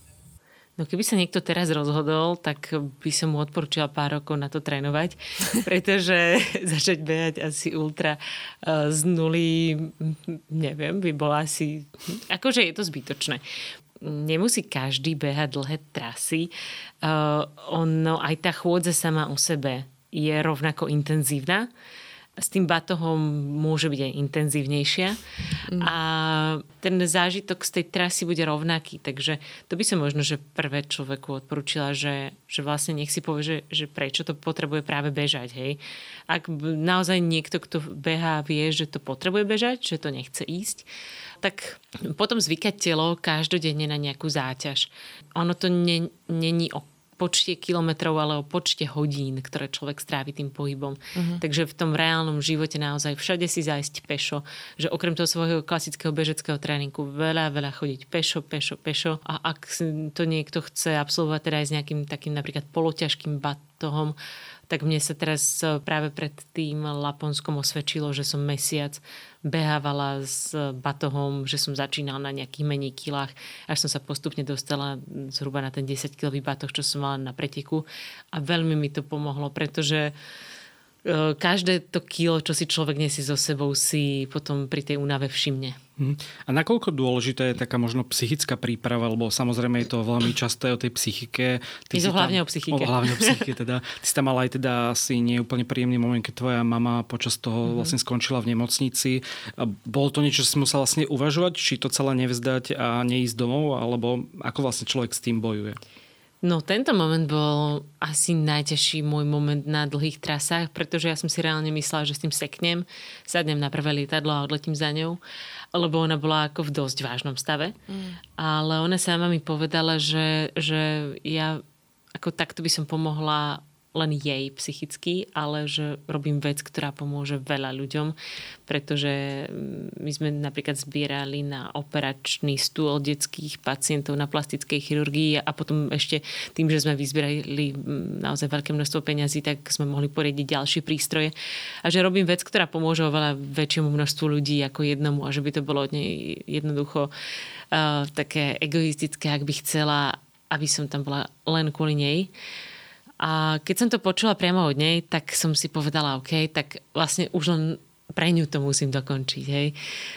Speaker 3: No keby sa niekto teraz rozhodol, tak by som mu odporúčala pár rokov na to trénovať, pretože začať behať asi ultra uh, z nuly, neviem, by bolo asi... Akože je to zbytočné nemusí každý behať dlhé trasy. Uh, ono, aj tá chôdza sama o sebe je rovnako intenzívna. S tým batohom môže byť aj intenzívnejšia. Mm. A ten zážitok z tej trasy bude rovnaký. Takže to by som možno, že prvé človeku odporúčila, že, že vlastne nech si povie, že, že prečo to potrebuje práve bežať. Hej. Ak naozaj niekto, kto beha, vie, že to potrebuje bežať, že to nechce ísť, tak potom zvykať telo každodenne na nejakú záťaž. Ono to není o počte kilometrov, ale o počte hodín, ktoré človek strávi tým pohybom. Uh-huh. Takže v tom reálnom živote naozaj všade si zájsť pešo, že okrem toho svojho klasického bežeckého tréningu veľa, veľa chodiť pešo, pešo, pešo a ak to niekto chce absolvovať teda aj s nejakým takým napríklad poloťažkým batohom, tak mne sa teraz e, práve pred tým Laponskom osvedčilo, že som mesiac behávala s batohom, že som začínala na nejakých menej kilách, až som sa postupne dostala zhruba na ten 10-kilový batoh, čo som mala na preteku. A veľmi mi to pomohlo, pretože e, každé to kilo, čo si človek nesie so sebou, si potom pri tej únave všimne.
Speaker 1: Mhm. A nakoľko dôležitá je taká možno psychická príprava, lebo samozrejme je to veľmi časté o tej psychike.
Speaker 3: Ty je to hlavne tam, o psychike.
Speaker 1: O, hlavne o psychike teda. Ty si tam mala aj teda asi neúplne príjemný moment, keď tvoja mama počas toho mm-hmm. vlastne skončila v nemocnici. A bolo to niečo, že si musela vlastne uvažovať, či to celé nevzdať a neísť domov, alebo ako vlastne človek s tým bojuje?
Speaker 3: No tento moment bol asi najťažší môj moment na dlhých trasách, pretože ja som si reálne myslela, že s tým seknem, sadnem na prvé lietadlo a odletím za ňou lebo ona bola ako v dosť vážnom stave. Mm. Ale ona sama mi povedala, že, že ja ako takto by som pomohla len jej psychicky, ale že robím vec, ktorá pomôže veľa ľuďom, pretože mm, my sme napríklad zbierali na operačný stôl detských pacientov na plastickej chirurgii a potom ešte tým, že sme vyzbierali mm, naozaj veľké množstvo peňazí, tak sme mohli poriediť ďalšie prístroje a že robím vec, ktorá pomôže oveľa väčšiemu množstvu ľudí ako jednomu a že by to bolo od nej jednoducho uh, také egoistické, ak by chcela, aby som tam bola len kvôli nej. A keď som to počula priamo od nej, tak som si povedala, OK, tak vlastne už len pre ňu to musím dokončiť. Hej.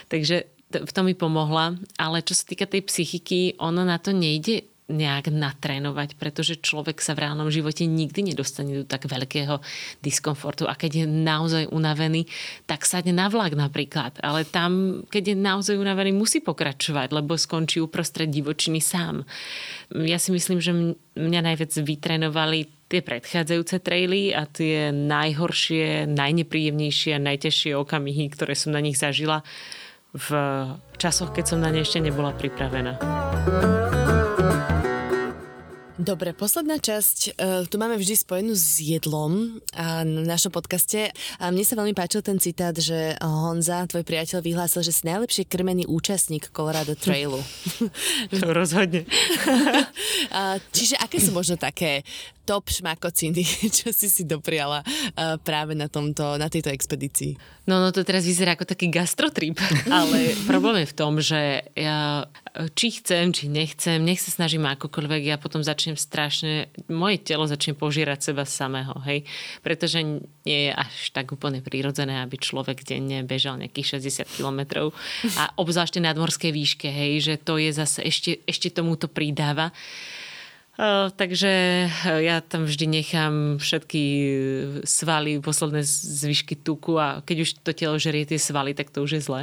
Speaker 3: Takže v tom mi pomohla, ale čo sa týka tej psychiky, ono na to nejde nejak natrénovať, pretože človek sa v reálnom živote nikdy nedostane do tak veľkého diskomfortu a keď je naozaj unavený, tak sadne na vlak napríklad. Ale tam, keď je naozaj unavený, musí pokračovať, lebo skončí uprostred divočiny sám. Ja si myslím, že mňa najviac vytrénovali tie predchádzajúce traily a tie najhoršie, najnepríjemnejšie a najťažšie okamihy, ktoré som na nich zažila v časoch, keď som na ne ešte nebola pripravená.
Speaker 2: Dobre, posledná časť. Uh, tu máme vždy spojenú s jedlom uh, v našom podcaste. A mne sa veľmi páčil ten citát, že Honza, tvoj priateľ, vyhlásil, že si najlepšie krmený účastník Colorado Trailu.
Speaker 3: to rozhodne.
Speaker 2: uh, čiže aké sú možno také top šmakociny, čo si si dopriala uh, práve na, tomto, na tejto expedícii?
Speaker 3: No, no to teraz vyzerá ako taký gastrotrip, ale problém je v tom, že ja či chcem, či nechcem, nech sa snažím akokoľvek, ja potom začnem strašne, moje telo začne požírať seba samého, hej, pretože nie je až tak úplne prírodzené, aby človek denne bežal nejakých 60 kilometrov a obzvlášť na nadmorskej výške, hej, že to je zase ešte, ešte tomuto pridáva. Uh, takže ja tam vždy nechám všetky svaly, posledné zvyšky tuku a keď už to telo žerie tie svaly, tak to už je zlé.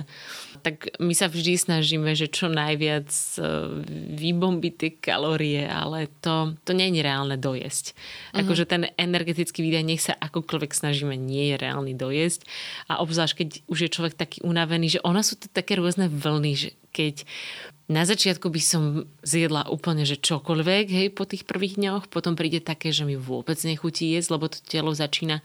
Speaker 3: Tak my sa vždy snažíme, že čo najviac uh, vybombiť tie kalórie, ale to, to nie je reálne dojesť. Uh-huh. Akože ten energetický výdaj, nech sa akokoľvek snažíme, nie je reálny dojesť. A obzvlášť, keď už je človek taký unavený, že ona sú to také rôzne vlny, že keď na začiatku by som zjedla úplne, že čokoľvek, hej, po tých prvých dňoch, potom príde také, že mi vôbec nechutí jesť, lebo to telo začína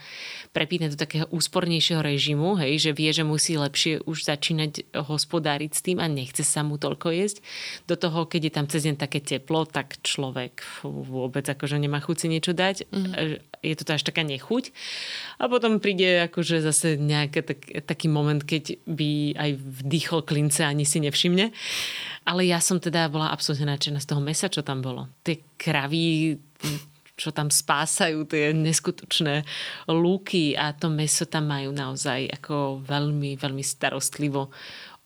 Speaker 3: prepínať do takého úspornejšieho režimu, hej, že vie, že musí lepšie už začínať hospodáriť s tým a nechce sa mu toľko jesť. Do toho, keď je tam cez deň také teplo, tak človek vôbec akože nemá chuť si niečo dať. Mm. Je to až taká nechuť. A potom príde akože zase nejaký tak, taký moment, keď by aj vdýchol klince ani si nevšimne. Ale ja som teda bola absolútne nadšená z toho mesa, čo tam bolo. Tie kravy, čo tam spásajú, tie neskutočné lúky a to meso tam majú naozaj ako veľmi, veľmi starostlivo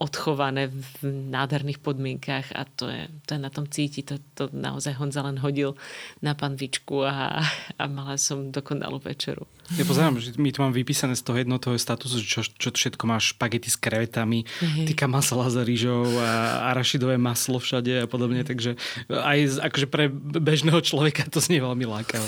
Speaker 3: odchované v nádherných podmienkach a to je, to je na tom cíti. To, to naozaj Honza len hodil na panvičku a, a mala som dokonalú večeru.
Speaker 1: Ja pozerám, že my tu mám vypísané z toho jednotého statusu, čo, čo všetko máš špagety s krevetami, mm-hmm. týka masala za rýžou a arašidové maslo všade a podobne, takže aj akože pre bežného človeka to znie veľmi lákavé.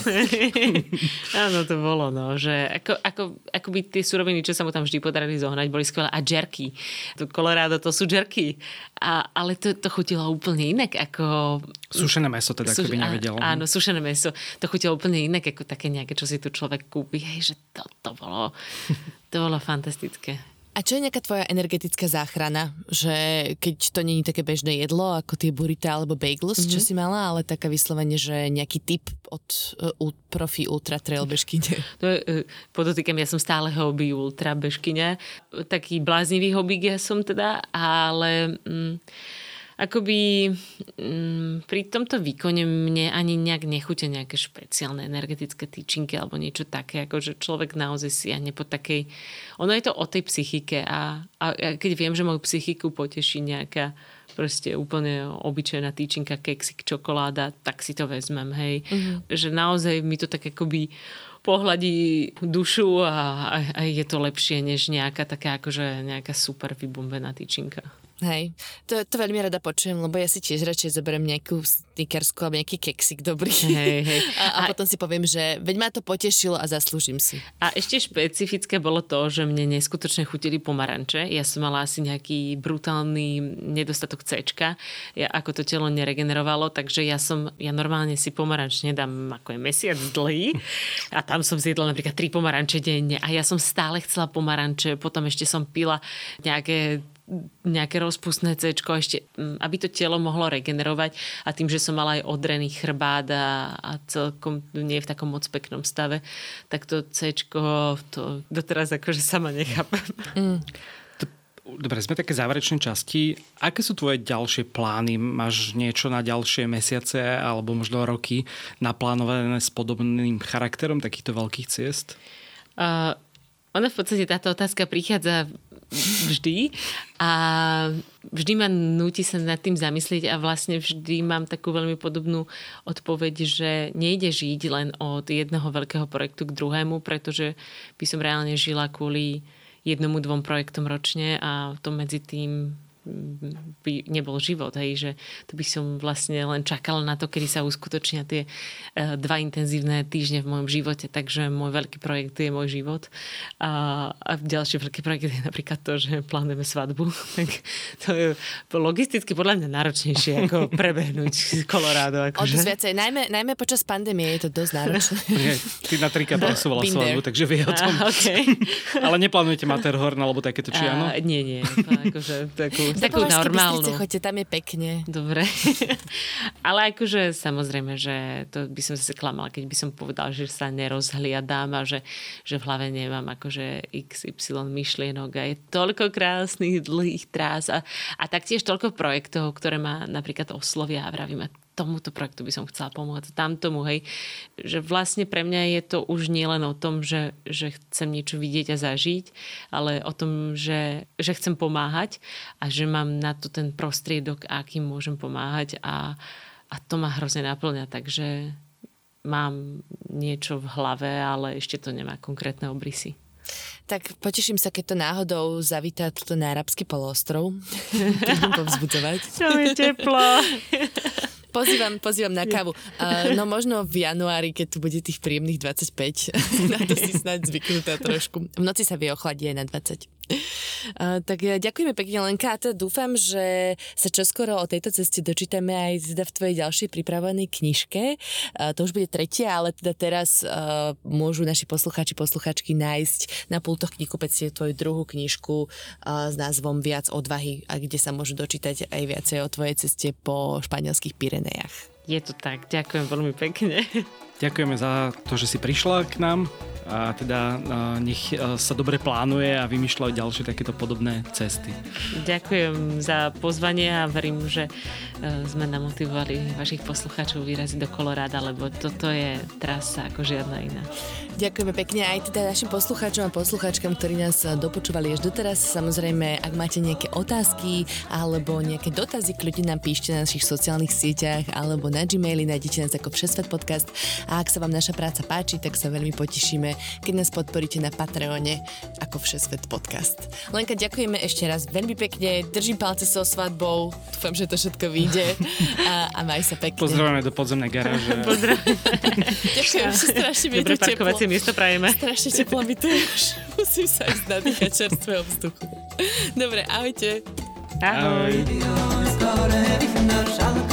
Speaker 3: Áno, to bolo, no, že ako, ako, ako by tie suroviny, čo sa mu tam vždy podarili zohnať, boli skvelé a jerky. To Colorado, to sú jerky. A, ale to, to chutilo úplne inak ako...
Speaker 1: Sušené meso teda, Suš... keby nevedel.
Speaker 3: Áno, sušené meso. To chutilo úplne inak ako také nejaké, čo si tu človek kúpi hej, že to, to, bolo, to bolo fantastické.
Speaker 2: A čo je nejaká tvoja energetická záchrana? Že keď to není také bežné jedlo, ako tie burita alebo bagels, mm-hmm. čo mhm. si mala, ale taká vyslovene, že nejaký tip od uh, profi ultra trail bežkyne.
Speaker 3: Uh, podotýkam, ja som stále hobby ultra bežkyne. Taký bláznivý hobby ja som teda, ale... Um, akoby mm, pri tomto výkone mne ani nejak nechute nejaké špeciálne energetické tyčinky alebo niečo také, ako že človek naozaj siahne po takej... Ono je to o tej psychike a, a keď viem, že moju psychiku poteší nejaká proste úplne obyčajná týčinka, keksik, čokoláda, tak si to vezmem, hej. Mm-hmm. Že naozaj mi to tak akoby pohľadí dušu a, a, a je to lepšie, než nejaká taká akože nejaká super vybombená týčinka.
Speaker 2: Hej, to, to veľmi rada počujem, lebo ja si tiež radšej zoberiem nejakú snickersku alebo nejaký keksik dobrý.
Speaker 3: Hej, hej.
Speaker 2: A, a, a potom si poviem, že veď ma to potešilo a zaslúžim si.
Speaker 3: A ešte špecifické bolo to, že mne neskutočne chutili pomaranče. Ja som mala asi nejaký brutálny nedostatok C. Ja, ako to telo neregenerovalo, takže ja som, ja normálne si pomaranč nedám ako je mesiac dlhý a tam som zjedla napríklad tri pomaranče denne a ja som stále chcela pomaranče, potom ešte som pila nejaké nejaké rozpustné C, ešte, mm, aby to telo mohlo regenerovať a tým, že som mala aj odrený chrbát a, a celkom nie v takom moc peknom stave, tak to C to doteraz akože sama nechápem. Mm.
Speaker 1: Dobre, sme také záverečné časti. Aké sú tvoje ďalšie plány? Máš niečo na ďalšie mesiace alebo možno roky naplánované s podobným charakterom takýchto veľkých ciest?
Speaker 3: Uh, ona v podstate táto otázka prichádza vždy. A vždy ma núti sa nad tým zamyslieť a vlastne vždy mám takú veľmi podobnú odpoveď, že nejde žiť len od jedného veľkého projektu k druhému, pretože by som reálne žila kvôli jednomu, dvom projektom ročne a to medzi tým by nebol život, hej, že to by som vlastne len čakala na to, kedy sa uskutočnia tie uh, dva intenzívne týždne v mojom živote, takže môj veľký projekt je môj život a, a ďalší veľký projekt je napríklad to, že plánujeme svadbu, tak to je logisticky podľa mňa náročnejšie ako prebehnúť Colorado.
Speaker 2: Akože. O viacej, najmä, najmä počas pandémie je to dosť náročné.
Speaker 1: Nie, ty na trikrát pracovala svadbu, takže vie o tom. A, okay. Ale neplánujete Matterhorn alebo takéto, či áno?
Speaker 3: Nie, nie. To akože, takú takú normálnu.
Speaker 2: Choďte, tam je pekne.
Speaker 3: Dobre. Ale akože samozrejme, že to by som si klamala, keď by som povedala, že sa nerozhliadám a že, že v hlave nemám akože XY myšlienok a je toľko krásnych dlhých trás a, a taktiež toľko projektov, ktoré ma napríklad oslovia a vravím, tomuto projektu by som chcela pomôcť, tamtomu, hej. Že vlastne pre mňa je to už nielen o tom, že, že chcem niečo vidieť a zažiť, ale o tom, že, že chcem pomáhať a že mám na to ten prostriedok, akým môžem pomáhať a, a to ma hrozne naplňa, takže mám niečo v hlave, ale ešte to nemá konkrétne obrysy.
Speaker 2: Tak poteším sa, keď to náhodou zavítá tuto na arabský poloostrov. Budem povzbudzovať.
Speaker 3: Čo je teplo.
Speaker 2: Pozývam, pozývam na kávu. Uh, no možno v januári, keď tu bude tých príjemných 25, na to si snáď zvyknutá trošku. V noci sa vie ochladiť aj na 20. Tak ďakujeme pekne Lenka a teda dúfam, že sa čoskoro o tejto ceste dočítame aj teda v tvojej ďalšej pripravenej knižke. To už bude tretia, ale teda teraz uh, môžu naši poslucháči, posluchačky nájsť na pultoch knihkupectiev tvoju druhú knižku uh, s názvom Viac odvahy, a kde sa môžu dočítať aj viacej o tvojej ceste po španielských Pirenejach.
Speaker 3: Je to tak, ďakujem veľmi pekne.
Speaker 1: Ďakujeme za to, že si prišla k nám a teda nech sa dobre plánuje a vymýšľajú ďalšie takéto podobné cesty.
Speaker 3: Ďakujem za pozvanie a verím, že sme namotivovali vašich poslucháčov vyraziť do Koloráda, lebo toto je trasa ako žiadna iná.
Speaker 2: Ďakujeme pekne aj teda našim poslucháčom a poslucháčkam, ktorí nás dopočúvali až doteraz. Samozrejme, ak máte nejaké otázky alebo nejaké dotazy, kľudne nám píšte na našich sociálnych sieťach alebo na Gmaili, nájdete nás ako Všesvet podcast a ak sa vám naša práca páči, tak sa veľmi potešíme, keď nás podporíte na Patreone ako Všesvet podcast. Lenka, ďakujeme ešte raz veľmi pekne, držím palce so svadbou, dúfam, že to všetko vyjde a, a maj sa pekne.
Speaker 1: Pozdravujeme do podzemnej garáže.
Speaker 2: Ďakujem, že strašne mi
Speaker 3: Dobre parkovacie miesto prajeme.
Speaker 2: Strašne teplo mi tu už. Musím sa ísť nadýchať čerstvého vzduchu. Dobre, ahojte.
Speaker 3: Ahoj. Ahoj.